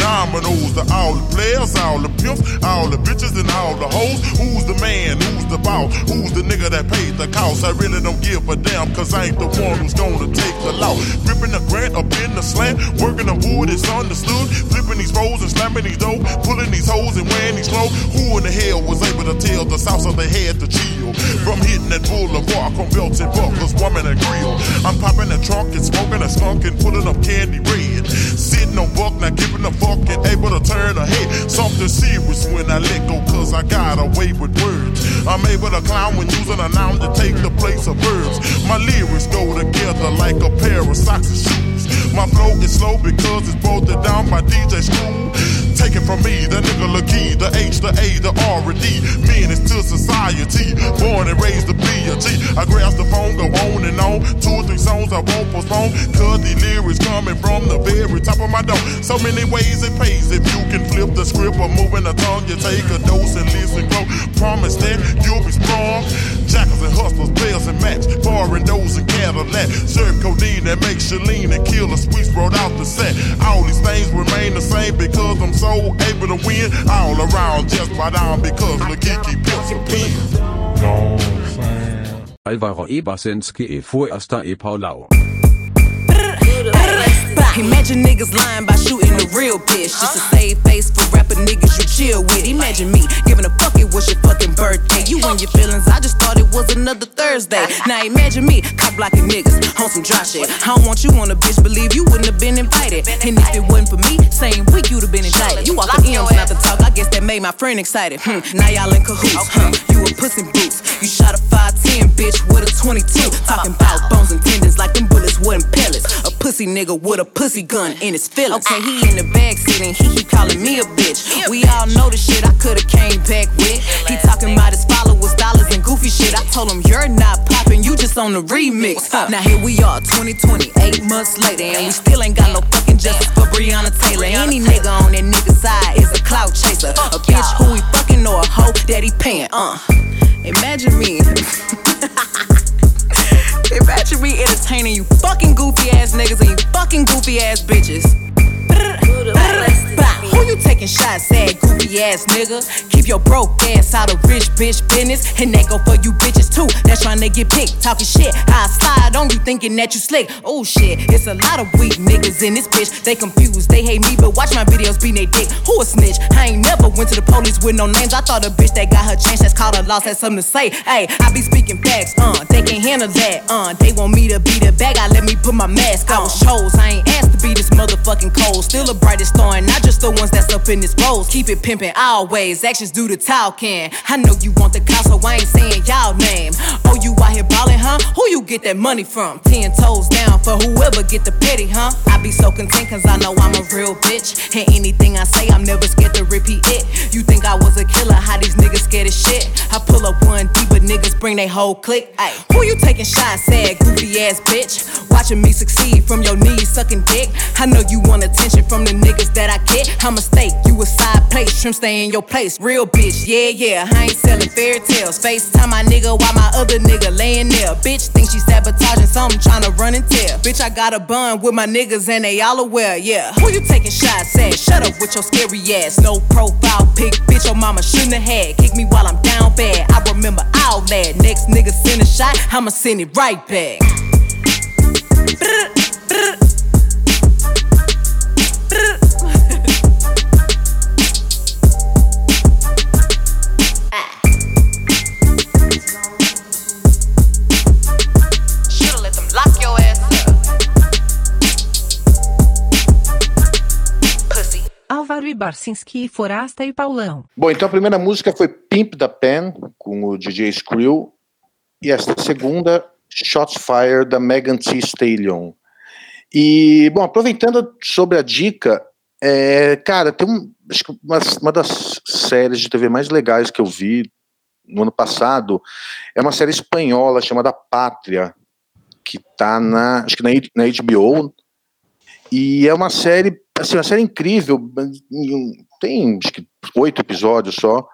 dominoes to all the players, all the pimps, all the bitches, and all the hoes. Who's the man? Who's the boss? Who's the nigga that paid the cost? I really don't give a damn, cause I ain't the one who's gonna take the loss. Gripping the grant up in the slant, working the wood, it's understood. Flipping these foes and slamming these dough, pulling these hoes and wearing these clothes. Who in the hell was able to tell the south of they had to chill? From hitting that boulevard, from belts and buckles, woman and grill. I'm popping a trunk and smoking a skunk and pulling up candy red. Sitting on buck, not giving a fuck and able to turn a head. Something serious when I let go, cause I got away with words. I'm able to clown when using a noun to take the place of verbs. My lyrics go together like a pair of socks and shoes. My flow is slow because it's bolted down by DJ Screw. Take it from me, the nigga Lagi, the H, the A, the R, and D. Menace to society, born and raised to be a G. I grasp the phone, go on and on. Two or three songs I won't postpone. Cause the lyrics coming from the very top of my dome. So many ways it pays if you can flip the script or moving the tongue. You take a dose and listen close. Promise that you'll be strong. Jackals and hustlers, players and match. Foreign those and Cadillac. Serve codeine that makes you lean and kill a sweet brought out the set. All these things remain the same because I'm so able to win. All around just by down because the geeky pimps a pin. Know Alvaro Ebersenske e Fuerster e Paulau. Imagine niggas lying by shooting a real bitch just to save face for rapper niggas you chill with. Imagine me giving a fuck it was your fucking birthday. You and your feelings, I just thought it was another Thursday. Now imagine me cop blocking niggas on some dry shit. I don't want you on a bitch, believe you wouldn't have been invited. And if it wasn't for me, same week you'd have been indicted. You walk the M's, not the talk. I guess that made my friend excited. Hmm. Now y'all in cahoots. Huh. You a pussy boots. You shot a 5'10 bitch with a 22. Talking about bones and tendons like them bullets wasn't pellets. A pussy nigga with a pussy gun in his feelings. Okay, he in the backseat and he keep calling me a bitch. We all know the shit I coulda came back with. He talking about his followers, dollars, and goofy shit. I told him you're not popping, you just on the remix. Now here we are, 2020, eight months later, and we still ain't got no fucking justice for Breonna Taylor. Any nigga on that nigga side is a clout chaser, a bitch who he fucking or a hoe that he paying. Uh, imagine me. Imagine me entertaining you fucking goofy ass niggas and you fucking goofy ass bitches. Who you taking shots at, goofy ass nigga? Keep your broke ass out of rich bitch business. And that go for you bitches too. That's trying to get picked, talking shit. I slide on you thinking that you slick. Oh shit, it's a lot of weak niggas in this bitch. They confused, they hate me, but watch my videos be they dick. Who a snitch? I ain't never went to the police with no names. I thought a bitch that got her chance that's called a loss had something to say. Hey, I be speaking facts, uh, they can't handle that, uh. They want me to be the bag, I let me put my mask on. I was chose, I ain't asked to be this motherfucking cold. Still the brightest star, and not just the ones that's up in this rose. Keep it pimpin' always, actions do the talking. I know you want the cow, so I ain't saying y'all name. Oh, you out here ballin', huh? Who you get that money from? Ten toes down for whoever get the petty, huh? I be so content cause I know I'm a real bitch. And anything I say, I'm never scared to repeat it. You think I was a killer, how these niggas scared as shit? I pull up one deep, but niggas bring they whole clique. Ay, who you taking shots at, goofy ass bitch? Watching me succeed from your knees sucking dick. I know you want attention from the niggas that I get. I'm a mistake, you a side plate, shrimp stay in your place. Real bitch, yeah, yeah, I ain't selling fairy tales. FaceTime my nigga while my other nigga laying there. Bitch think she sabotaging something, tryna run and tell. Bitch, I got a bun with my niggas and they all aware, yeah. Who you taking shots at? Shut up with your scary ass. No profile pic, bitch, your mama shouldn't have had. Kick me while I'm down bad. I remember all that. Next nigga send a shot, I'ma send it right back. Álvaro Ibarcinski, Forasta e Paulão. Bom, então a primeira música foi Pimp da Pen, com o DJ Skrill. E essa segunda, Shots Fire, da Megan Thee Stallion. E, bom, aproveitando sobre a dica, é, cara, tem um, uma, uma das séries de TV mais legais que eu vi no ano passado é uma série espanhola chamada Pátria, que tá na, acho que na, na HBO, e é uma série, assim, uma série incrível, tem acho que oito episódios só,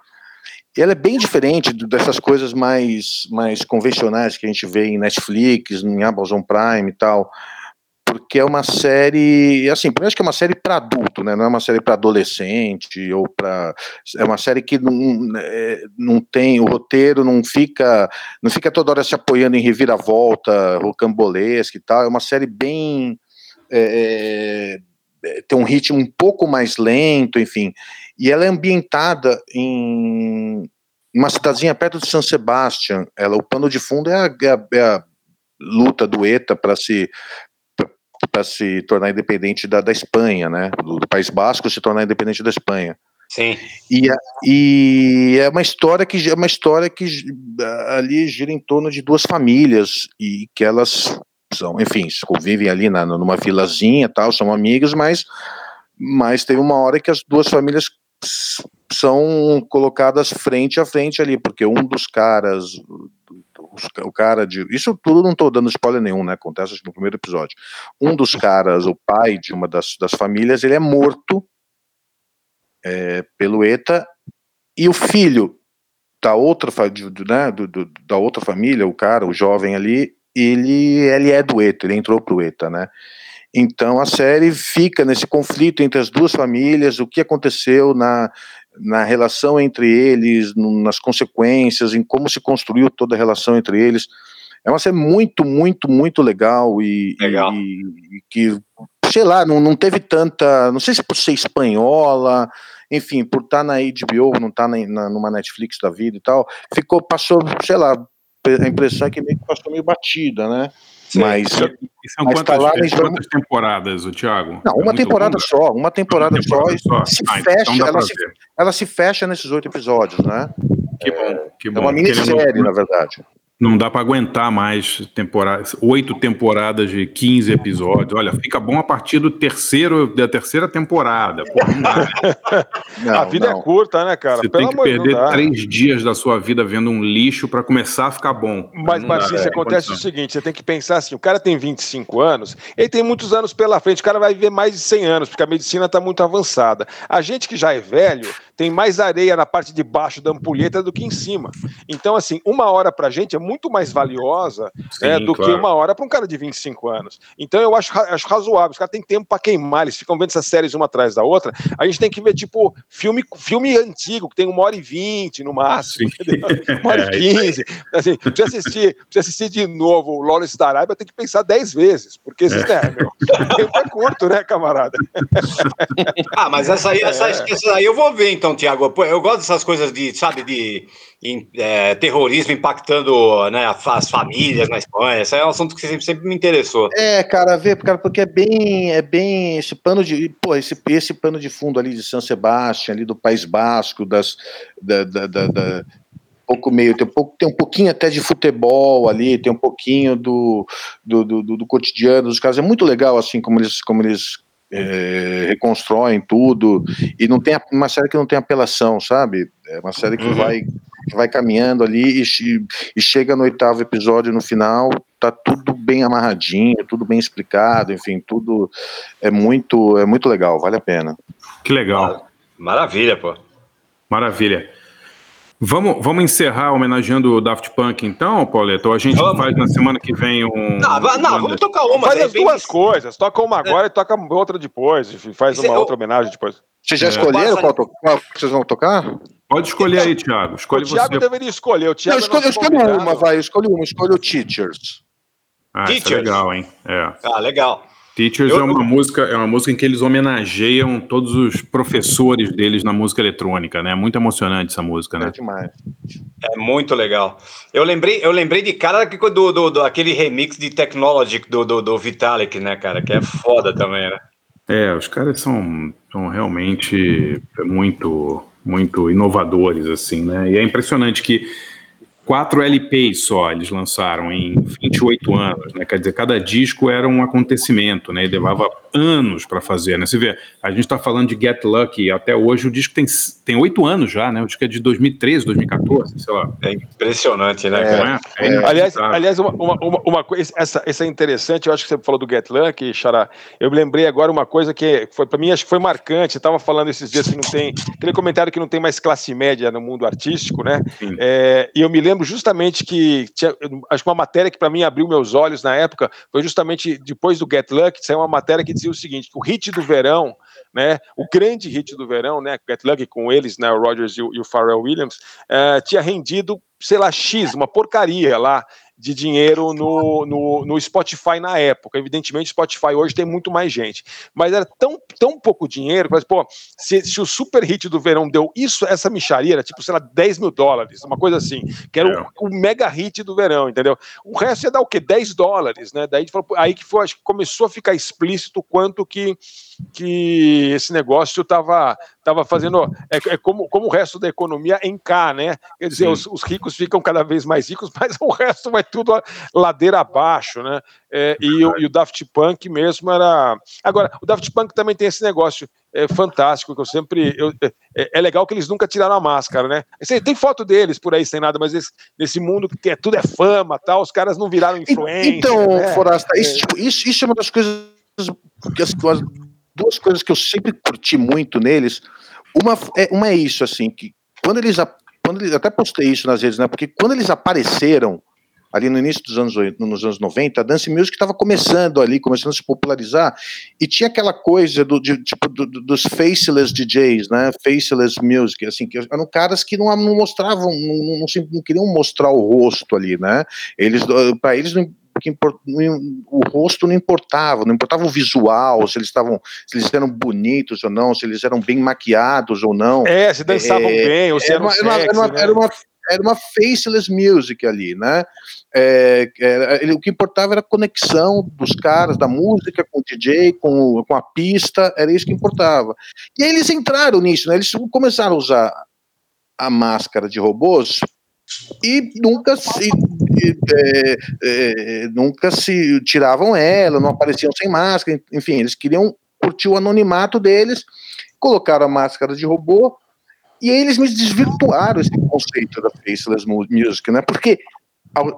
ela é bem diferente dessas coisas mais, mais convencionais que a gente vê em Netflix, em Amazon Prime e tal, porque é uma série, assim, primeiro acho que é uma série para adulto, né? Não é uma série para adolescente ou para é uma série que não, é, não tem o roteiro, não fica não fica toda hora se apoiando em reviravolta, rocambolesca e tal. É uma série bem é, é, tem um ritmo um pouco mais lento, enfim. E ela é ambientada em uma cidadezinha perto de São Sebastião. Ela, o pano de fundo é a, é a, é a luta do ETA para se para se tornar independente da, da Espanha, né? Do, do, País Basco se tornar independente da Espanha. Sim. E, e é uma história que é uma história que ali gira em torno de duas famílias e que elas são, enfim, convivem ali na, numa vilazinha, tal, são amigas, mas mas teve uma hora que as duas famílias são colocadas frente a frente ali, porque um dos caras o cara de. Isso tudo não estou dando spoiler nenhum, né? Acontece no primeiro episódio. Um dos caras, o pai de uma das, das famílias, ele é morto é, pelo ETA, e o filho da outra, né, do, do, da outra família, o cara, o jovem ali, ele, ele é do ETA, ele entrou pro ETA, né? Então a série fica nesse conflito entre as duas famílias, o que aconteceu na, na relação entre eles, nas consequências, em como se construiu toda a relação entre eles. É uma série muito, muito, muito legal e, Legal. e- e que, sei lá, não, não teve tanta. Não sei se por ser espanhola, enfim, por estar na HBO, não estar na, na- numa Netflix da vida e tal, ficou, passou, sei lá, a impressão é que meio que passou meio batida, né? Mas, Isso e são mas quantas, tá lá quantas temporadas, o Thiago? Não, É uma temporada longa? só, uma temporada, Uma temporada só, só. se Ah, então fecha, pra ela se, ela se fecha nesses oito episódios, né? Que bom, que É bom. uma porque ele minissérie, na verdade. Não dá para aguentar mais temporadas, oito temporadas de 15 episódios. Olha, fica bom a partir do terceiro, da terceira temporada. Pô, não dá, né? a vida é curta, né, cara? Você Pelo tem que perder não três dias da sua vida vendo um lixo para começar a ficar bom. Mas, Não Marcinho, é, se acontece o seguinte: você tem que pensar assim: o cara tem 25 anos, ele tem muitos anos pela frente, o cara vai viver mais de 100 anos, porque a medicina está muito avançada. A gente que já é velho tem mais areia na parte de baixo da ampulheta do que em cima. Então, assim, uma hora pra gente é muito mais valiosa né, Sim, do que claro. uma hora para um cara de 25 anos. Então, eu acho, acho razoável. Os caras têm tempo para queimar, eles ficam vendo essas séries uma atrás da outra. A gente tem que ver, tipo, filme, filme antigo, que tem uma hora e vinte no máximo. entendeu? Uma hora É, e aí. quinze. Assim, pra você assistir, pra você assistir de novo o Lawrence da Arábia, tem que pensar dez vezes, porque esse, né, meu, o tempo é curto, né, camarada? Ah, mas essa aí, essa, É. essa aí eu vou ver então, Tiago. Eu gosto dessas coisas de, sabe, de em- é, terrorismo impactando né, as famílias na Espanha. Esse é um assunto que sempre, sempre me interessou. É, cara, vê, cara, porque é bem, é bem esse pano de, pô, esse, esse pano de fundo ali de São Sebastião, ali do País Basco, das, da, da, da- da- pouco meio, tem um, pouco, tem um pouquinho até de futebol ali, tem um pouquinho do, do, do, do- cotidiano dos caras. É muito legal assim como eles, como eles é, reconstroem tudo e não tem uma série que não tem apelação, sabe? É uma série que Uhum. vai vai caminhando ali e, e chega no oitavo episódio no final tá tudo bem amarradinho, tudo bem explicado, enfim, tudo é muito é muito legal, vale a pena. Que legal. Maravilha, pô. Maravilha. Vamos, vamos encerrar homenageando o Daft Punk, então, Pauleto? Ou a gente Vamos. faz na semana que vem um. Não, não, vamos tocar uma. Faz as repente. duas coisas, toca uma agora e toca outra depois, faz Isso é- uma outra homenagem depois. Vocês já É. escolheram qual, to- qual que vocês vão tocar? Pode escolher aí, Thiago. Escolhe o Thiago você. deveria escolher, o Thiago eu escolho, eu é escolho uma, vai, eu escolho uma, eu escolho o Teachers. Ah, é Teachers. legal, hein? É. Ah, legal. Teachers Eu- é uma música, é uma música em que eles homenageiam todos os professores deles na música eletrônica, né? Muito emocionante essa música, É né? demais. É muito legal. Eu lembrei, eu lembrei de cara do, do, do aquele remix de Technology do, do, do Vitalik, né, cara? Que é foda também, né? É, os caras são, são realmente muito, muito inovadores, assim, né? E é impressionante que quatro LPs só eles lançaram em 28 anos, né? Quer dizer, cada disco era um acontecimento, né? E levava anos para fazer, né? Você vê, a gente está falando de Get Lucky, até hoje o disco tem tem oito anos já, né? O disco é de 2013, 2014, sei lá. É impressionante, né, É. Não é? É Aliás, aliás uma, uma, uma, uma coisa, essa, essa é interessante, eu acho que você falou do Get Lucky, Xará. Eu me lembrei agora uma coisa que foi para mim, acho que foi marcante. Eu estava falando esses dias que não tem. Aquele comentário que não tem mais classe média no mundo artístico, né? É, e eu me lembro justamente que tinha, acho que uma matéria que para mim abriu meus olhos na época foi justamente depois do Get Lucky, saiu uma matéria que dizia o seguinte: que o hit do verão, né? O grande hit do verão, né? Get Lucky com eles, né? O Rogers e o, e o Pharrell Williams, eh, tinha rendido, sei lá, X, uma porcaria lá de dinheiro no, no, no Spotify na época. Evidentemente, Spotify hoje tem muito mais gente. Mas era tão, tão pouco dinheiro, mas, pô, se, se o super hit do verão deu isso, essa micharia, era tipo, sei lá, 10 mil dólares, uma coisa assim, que era É. o, o mega hit do verão, entendeu? O resto ia dar o quê? 10 dólares, né? Daí a gente falou, pô, aí que foi, acho que começou a ficar explícito o quanto que, que esse negócio estava tava fazendo. É, é como, como o resto da economia em cá, né? Quer dizer, os, os ricos ficam cada vez mais ricos, mas o resto vai tudo a- ladeira abaixo, né? É, e, o- e o Daft Punk mesmo era. Agora, o Daft Punk também tem esse negócio é, fantástico que eu sempre. eu- é, é legal que eles nunca tiraram a máscara, né? Assim, tem foto deles por aí sem nada, mas esse- nesse mundo que é, tudo é fama, tal, os caras não viraram influência. Então, né? Forasta, É. isso, tipo, isso, isso é uma das coisas, que as, as duas coisas que eu sempre curti muito neles. Uma é, uma é isso, assim, que quando eles, quando eles, até postei isso nas redes, né? Porque quando eles apareceram, ali no início dos anos, nos anos 90, a dance music estava começando ali, começando a se popularizar, e tinha aquela coisa do, de, tipo, do- do- dos faceless DJs, né? Faceless music, assim, que eram caras que não, não mostravam, não, não, não queriam mostrar o rosto ali, né? Eles, para eles, não, que impor- não- o rosto não importava, não importava o visual, se eles estavam, se eles eram bonitos ou não, se eles eram bem maquiados ou não. É, se dançavam bem, ou se era eram uma, era uma- era sexy, uma- né? era uma- era uma faceless music ali, né? É, era- ele- o que importava era a conexão dos caras, da música com o DJ, com, o- com a pista, era isso que importava. E aí eles entraram nisso, né? Eles começaram a usar a máscara de robôs e nunca se é, é, nunca se tiravam ela, não apareciam sem máscara, enfim, eles queriam curtir o anonimato deles, colocaram a máscara de robô e eles me desvirtuaram esse conceito da faceless mu- music, né? Porque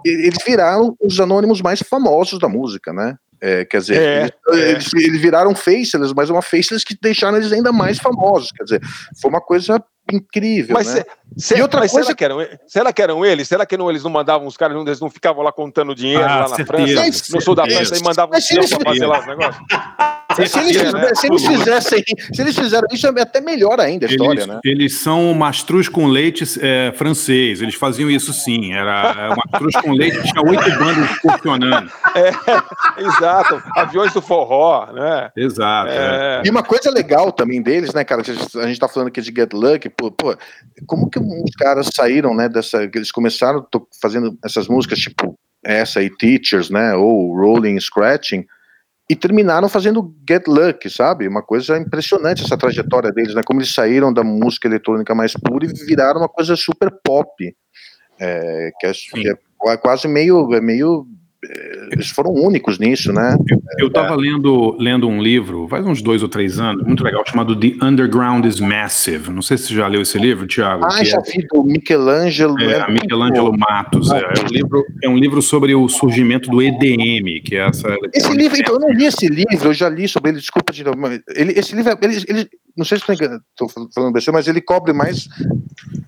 eles viraram os anônimos mais famosos da música, né? É, quer dizer, É, eles, é. eles viraram faceless, mas uma faceless que deixaram eles ainda mais famosos. Quer dizer, foi uma coisa incrível, Mas, né? Se- E outra coisa- será, que eram, será que eram eles? Será que não, eles não mandavam os caras, não- eles não ficavam lá contando dinheiro Ah, lá na certeza, França, no sul da. França, e mandavam os se peão eles- pra fazer lá os negócios? Se eles, né? se eles fizessem, se eles fizeram isso, é até melhor ainda a história, Eles, né? eles são mastruz com leite é, francês. Eles faziam isso sim. Era é, mastruz com leite, tinha oito bandas funcionando. É, exato. Aviões do forró, né? Exato. é. É. E uma coisa legal também deles, né, cara? A gente tá falando aqui de Get Lucky, pô, pô, como que os caras saíram, né, dessa. que Eles começaram fazendo essas músicas, tipo essa aí, Teachers, né, ou Rolling Scratching, e terminaram fazendo Get Lucky, sabe? Uma coisa impressionante essa trajetória deles, né? Como eles saíram da música eletrônica mais pura e viraram uma coisa super pop. É, que, é, que é qua- quase meio. é meio eles foram únicos nisso, né? Eu estava lendo, lendo um livro, faz uns dois ou três anos, muito legal, chamado The Underground is Massive. Não sei se você já leu esse livro, Thiago. Ah, já é- vi do Michelangelo. É, é Michelangelo. Matos. É, é um livro, é um livro sobre o surgimento do EDM, que é essa. Esse livro, então, eu não li esse livro, eu já li sobre ele, desculpa de novo, mas ele, esse livro, ele, ele- não sei se estou falando besteira, mas ele cobre mais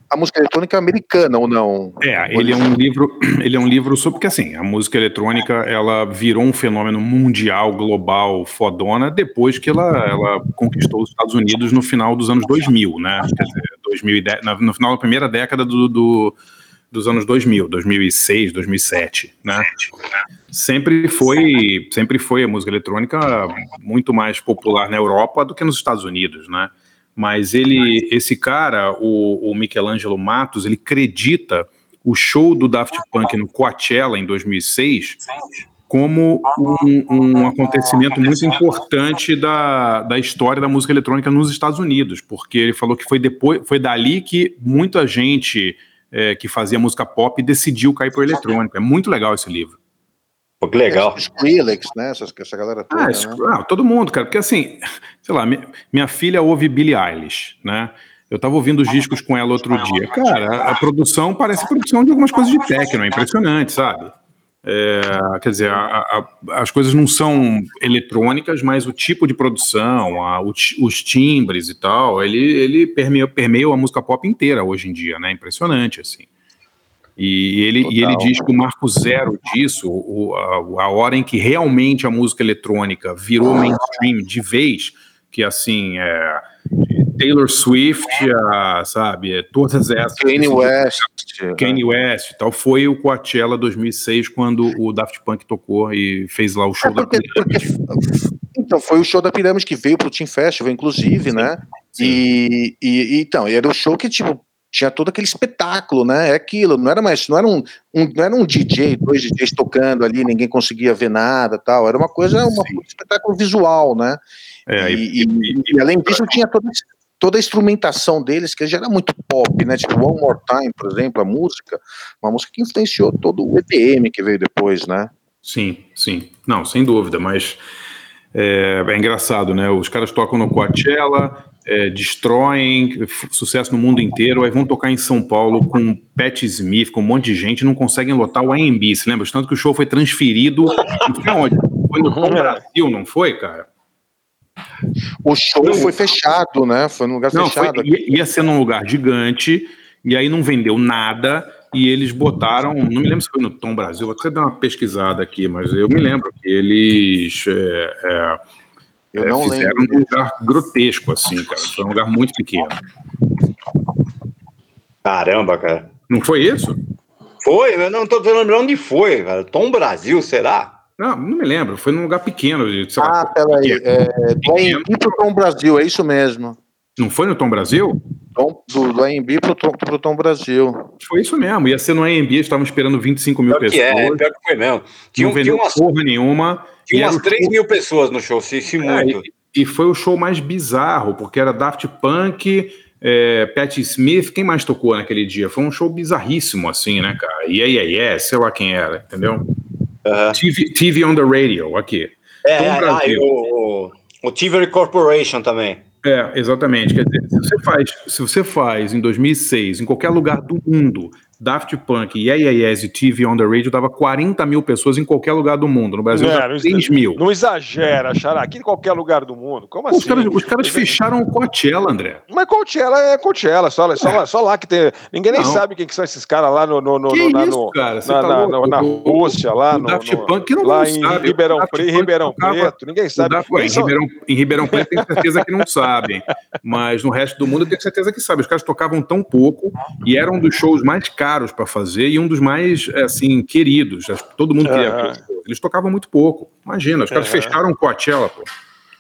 a música eletrônica americana ou não? É, ele é um livro, ele é um livro sobre porque assim, a música eletrônica, ela virou um fenômeno mundial, global, fodona depois que ela, ela conquistou os Estados Unidos no final dos anos 2000, né? Quer dizer, 2010, na- no final da primeira década do, do- dos anos 2000, 2006, 2007, né? Sempre foi, sempre foi a música eletrônica muito mais popular na Europa do que nos Estados Unidos, né? Mas ele, esse cara, o, o Michelangelo Matos, ele acredita o show do Daft Punk no Coachella em 2006 como um, um acontecimento muito importante da, da história da música eletrônica nos Estados Unidos, porque ele falou que foi depois, foi dali que muita gente é, que fazia música pop decidiu cair para o eletrônico. É muito legal esse livro. Pô, que legal. Skrillex, né? Essa, essa galera toda, Ah, né? ah, todo mundo, cara, porque assim, sei lá, minha, minha filha ouve Billie Eilish, né? Eu tava ouvindo os discos com ela outro dia. Cara, a, a produção parece produção de algumas coisas de techno, é impressionante, sabe? É, quer dizer, a- a- as coisas não são eletrônicas, mas o tipo de produção, a- o ti- os timbres e tal, ele, ele permeia, permeia a música pop inteira hoje em dia, né? Impressionante, assim. E ele, e ele diz que o marco zero disso, o- a, a hora em que realmente a música eletrônica virou mainstream de vez, que assim, é, Taylor Swift, a, sabe, é, todas essas. Kanye West. Kanye West e tal, foi o Coachella 2006, quando o Daft Punk tocou e fez lá o show da Então, foi o show da Pirâmide que veio pro Team Festival, inclusive, né? E, e- então, era o show que, tipo, tinha todo aquele espetáculo, né? É aquilo, não era mais, não era um, um- não era um DJ, dois DJs tocando ali, ninguém conseguia ver nada tal. Era uma coisa, um espetáculo visual, né? É, e, e- e, além disso, tinha toda, toda a instrumentação deles, que já era muito pop, né? Tipo, One More Time, por exemplo, a música, uma música que influenciou todo o EDM que veio depois, né? Sim, sim. Não, sem dúvida, mas é, é engraçado, né? Os caras tocam no Coachella, é, destroem, sucesso no mundo inteiro, aí vão tocar em São Paulo com Pat Smith, com um monte de gente, e não conseguem lotar o AMB, se lembra? Tanto que o show foi transferido, não foi onde? Foi no Pão Brasil, não foi, cara? O show foi fechado, né? Foi num lugar Não, foi, fechado. ia, ia ser num lugar gigante, e aí não vendeu nada, e eles botaram, não me lembro se foi no Tom Brasil, vou até dar uma pesquisada aqui, mas eu me lembro que eles é, é, Eu é, não fizeram lembro um lugar grotesco, assim, cara. Foi um lugar muito pequeno. Caramba, cara. Não foi isso? Foi, eu não tô lembrando onde foi, cara. Tom Brasil, será? Não, não me lembro. Foi num lugar pequeno. de, sei lá, Ah, peraí. É, do AMB pro Tom Brasil, é isso mesmo. Não foi no Tom Brasil? Tom, do, do AMB pro Tom, pro Tom Brasil. Foi isso mesmo. Ia ser no AMB, estavam esperando 25 mil Pior que pessoas. é, pior que foi mesmo. Tinha, não tinha vendeu umas, porra nenhuma. tinha umas o 3 show- mil pessoas no show, se, se É, muito. e, e foi o show mais bizarro, porque era Daft Punk, é, Patti Smith, quem mais tocou naquele dia? Foi um show bizarríssimo, assim, né, cara? E aí, aí, é, sei lá quem era, entendeu? TV, TV on the Radio, aqui. É, Tom é, ah, o, o, Tivoli Corporation também. É, exatamente. Quer dizer, se você faz, se você faz em 2006, em qualquer lugar do mundo, Daft Punk, Yeah Yeah Yes e TV on the Radio, dava 40 mil pessoas em qualquer lugar do mundo. No Brasil, Não, dava não 3 mil. Não exagera, Xará. Aqui em qualquer lugar do mundo. Como Pô, assim? os, caras, os caras fecharam o Coachella, André. Mas Coachella é Coachella, só, só, lá, só lá que tem. Ninguém nem Não. sabe quem que são esses caras lá no, no, no, Que no- na, isso, no- cara? Na, tá na- louco? na Rússia, lá no, Daft no- Punk não lá não em sabe. Ribeirão, O Daft Pre- Ribeirão tocava- Preto, ninguém sabe. Daft- ué, em, Ribeirão, em Ribeirão Preto tenho certeza que não sabem, mas no resto do mundo eu tenho certeza que sabem. Os caras tocavam tão pouco e eram um dos shows mais caros para fazer e um dos mais assim queridos. Todo mundo queria. Ver. Eles tocavam muito pouco. Imagina, os caras Aham. fecharam o Coachella, pô.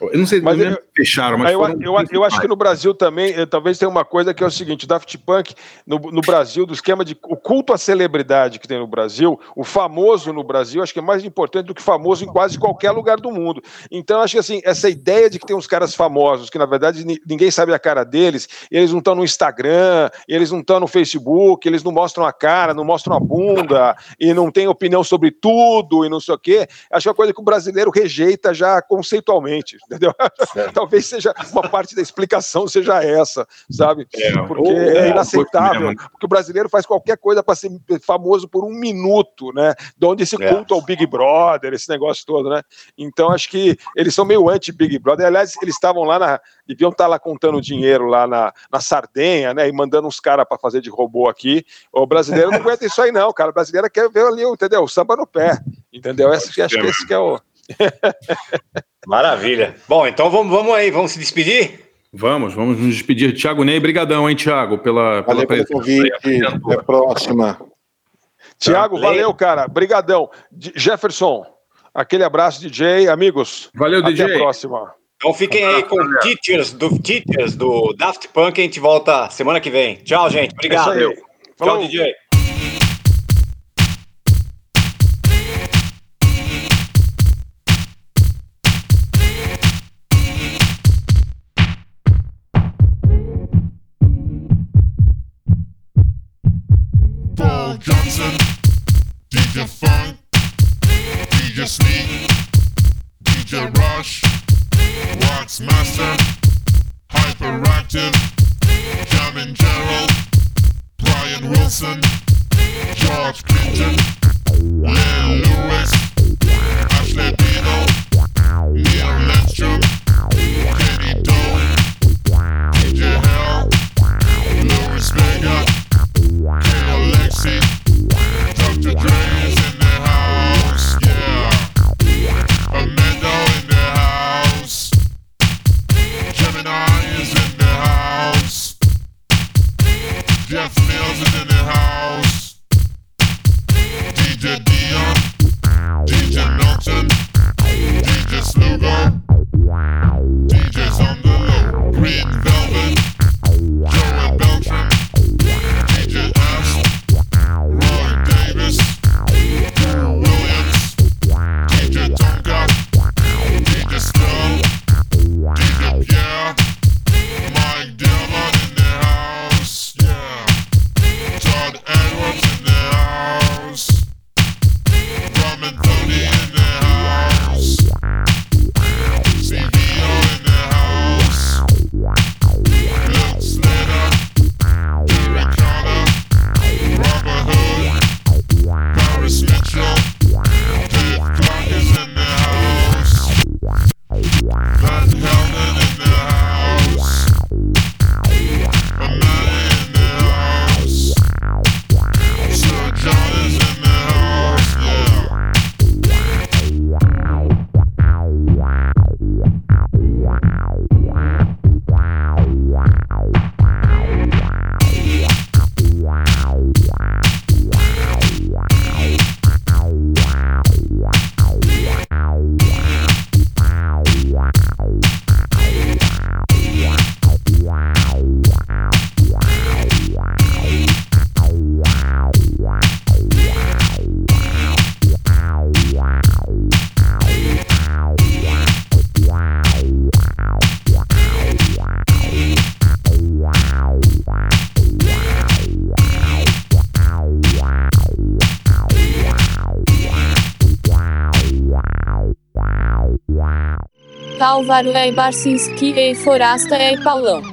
Eu não sei, Mas não fecharam, mas eu, eu, eu acho que no Brasil também, eh, talvez tenha uma coisa que é o seguinte: o Daft Punk, no, no Brasil, do esquema de o culto à celebridade que tem no Brasil, o famoso no Brasil, acho que é mais importante do que famoso em quase qualquer lugar do mundo. Então, acho que assim, essa ideia de que tem uns caras famosos, que na verdade ni- ninguém sabe a cara deles, eles não estão no Instagram, eles não estão no Facebook, eles não mostram a cara, não mostram a bunda, e não têm opinião sobre tudo, e não sei o quê. Acho que é uma coisa que o brasileiro rejeita já conceitualmente, entendeu? Talvez seja uma parte da explicação seja essa, sabe? Porque ou- é é, inaceitável. mesmo. Porque o brasileiro faz qualquer coisa para ser famoso por um minuto, né? De onde esse É. culto ao Big Brother, esse negócio todo, né? Então acho que eles são meio anti-Big Brother. Aliás, eles estavam lá na. Deviam estar lá contando dinheiro lá na, na Sardenha, né? E mandando uns caras para fazer de robô aqui. O brasileiro não aguenta isso aí, não, cara. O brasileiro quer ver ali, entendeu? O samba no pé. Entendeu? Esse, acho que esse que é o. Maravilha. Bom, então vamos, vamos aí, vamos se despedir? Vamos, vamos nos despedir. Tiago Ney, brigadão, hein, Tiago, pela, pela Valeu presença. convite. Até a próxima. Tiago, Tá. valeu, cara. Brigadão. Jefferson, aquele abraço, DJ. Amigos, Valeu, até DJ. a próxima. Então fiquem aí com Teachers do Teachers do Daft Punk. A gente volta semana que vem. Tchau, gente. Obrigado. É isso aí. Tchau. DJ. Álvaro e Barcinski e Forasta e Paulão.